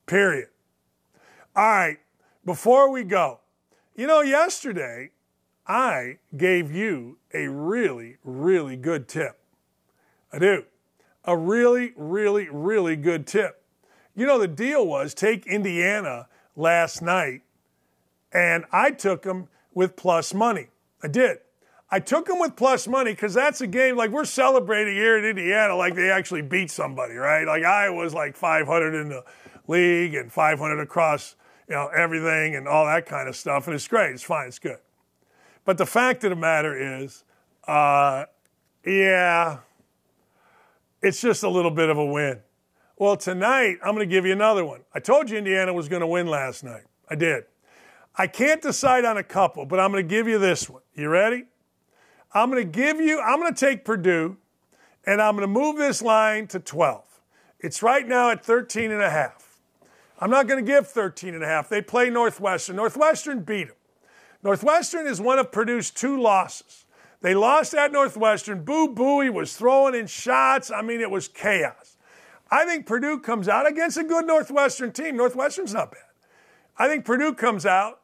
Period. All right, before we go, you know, yesterday I gave you a really, really good tip. I do. A really, really, really good tip. You know, the deal was take Indiana last night, and I took them with plus money. I did. I took them with plus money because that's a game like we're celebrating here in Indiana, like they actually beat somebody, right? Like I was like 500 in the league and 500 across, you know, everything and all that kind of stuff, and it's great. It's fine. It's good. But the fact of the matter is, uh, yeah, it's just a little bit of a win. Well, tonight, I'm going to give you another one. I told you Indiana was going to win last night. I did. I can't decide on a couple, but I'm going to give you this one. You ready? I'm going to give you, I'm going to take Purdue and I'm going to move this line to 12. It's right now at 13 and a half. I'm not going to give 13 and a half. They play Northwestern. Northwestern beat them. Northwestern is one of Purdue's two losses. They lost at Northwestern. Boo Buie was throwing in shots. I mean, it was chaos. I think Purdue comes out against a good Northwestern team. Northwestern's not bad. I think Purdue comes out,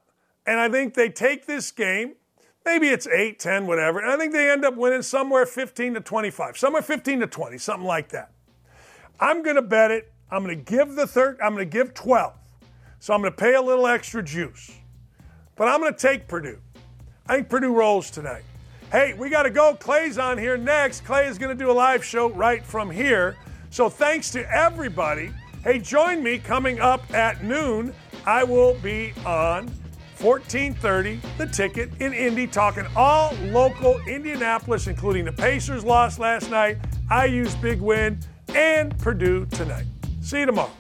and I think they take this game. Maybe it's 8, 10, whatever. And I think they end up winning somewhere 15 to 25, somewhere 15 to 20, something like that. I'm going to bet it. I'm going to give the third, I'm going to give 12. So I'm going to pay a little extra juice. But I'm going to take Purdue. I think Purdue rolls tonight. Hey, we got to go. Clay's on here next. Clay is going to do a live show right from here. So thanks to everybody. Hey, join me coming up at noon. I will be on 1430 The Ticket in Indy talking all local Indianapolis, including the Pacers lost last night, IU's big win, and Purdue tonight. See you tomorrow.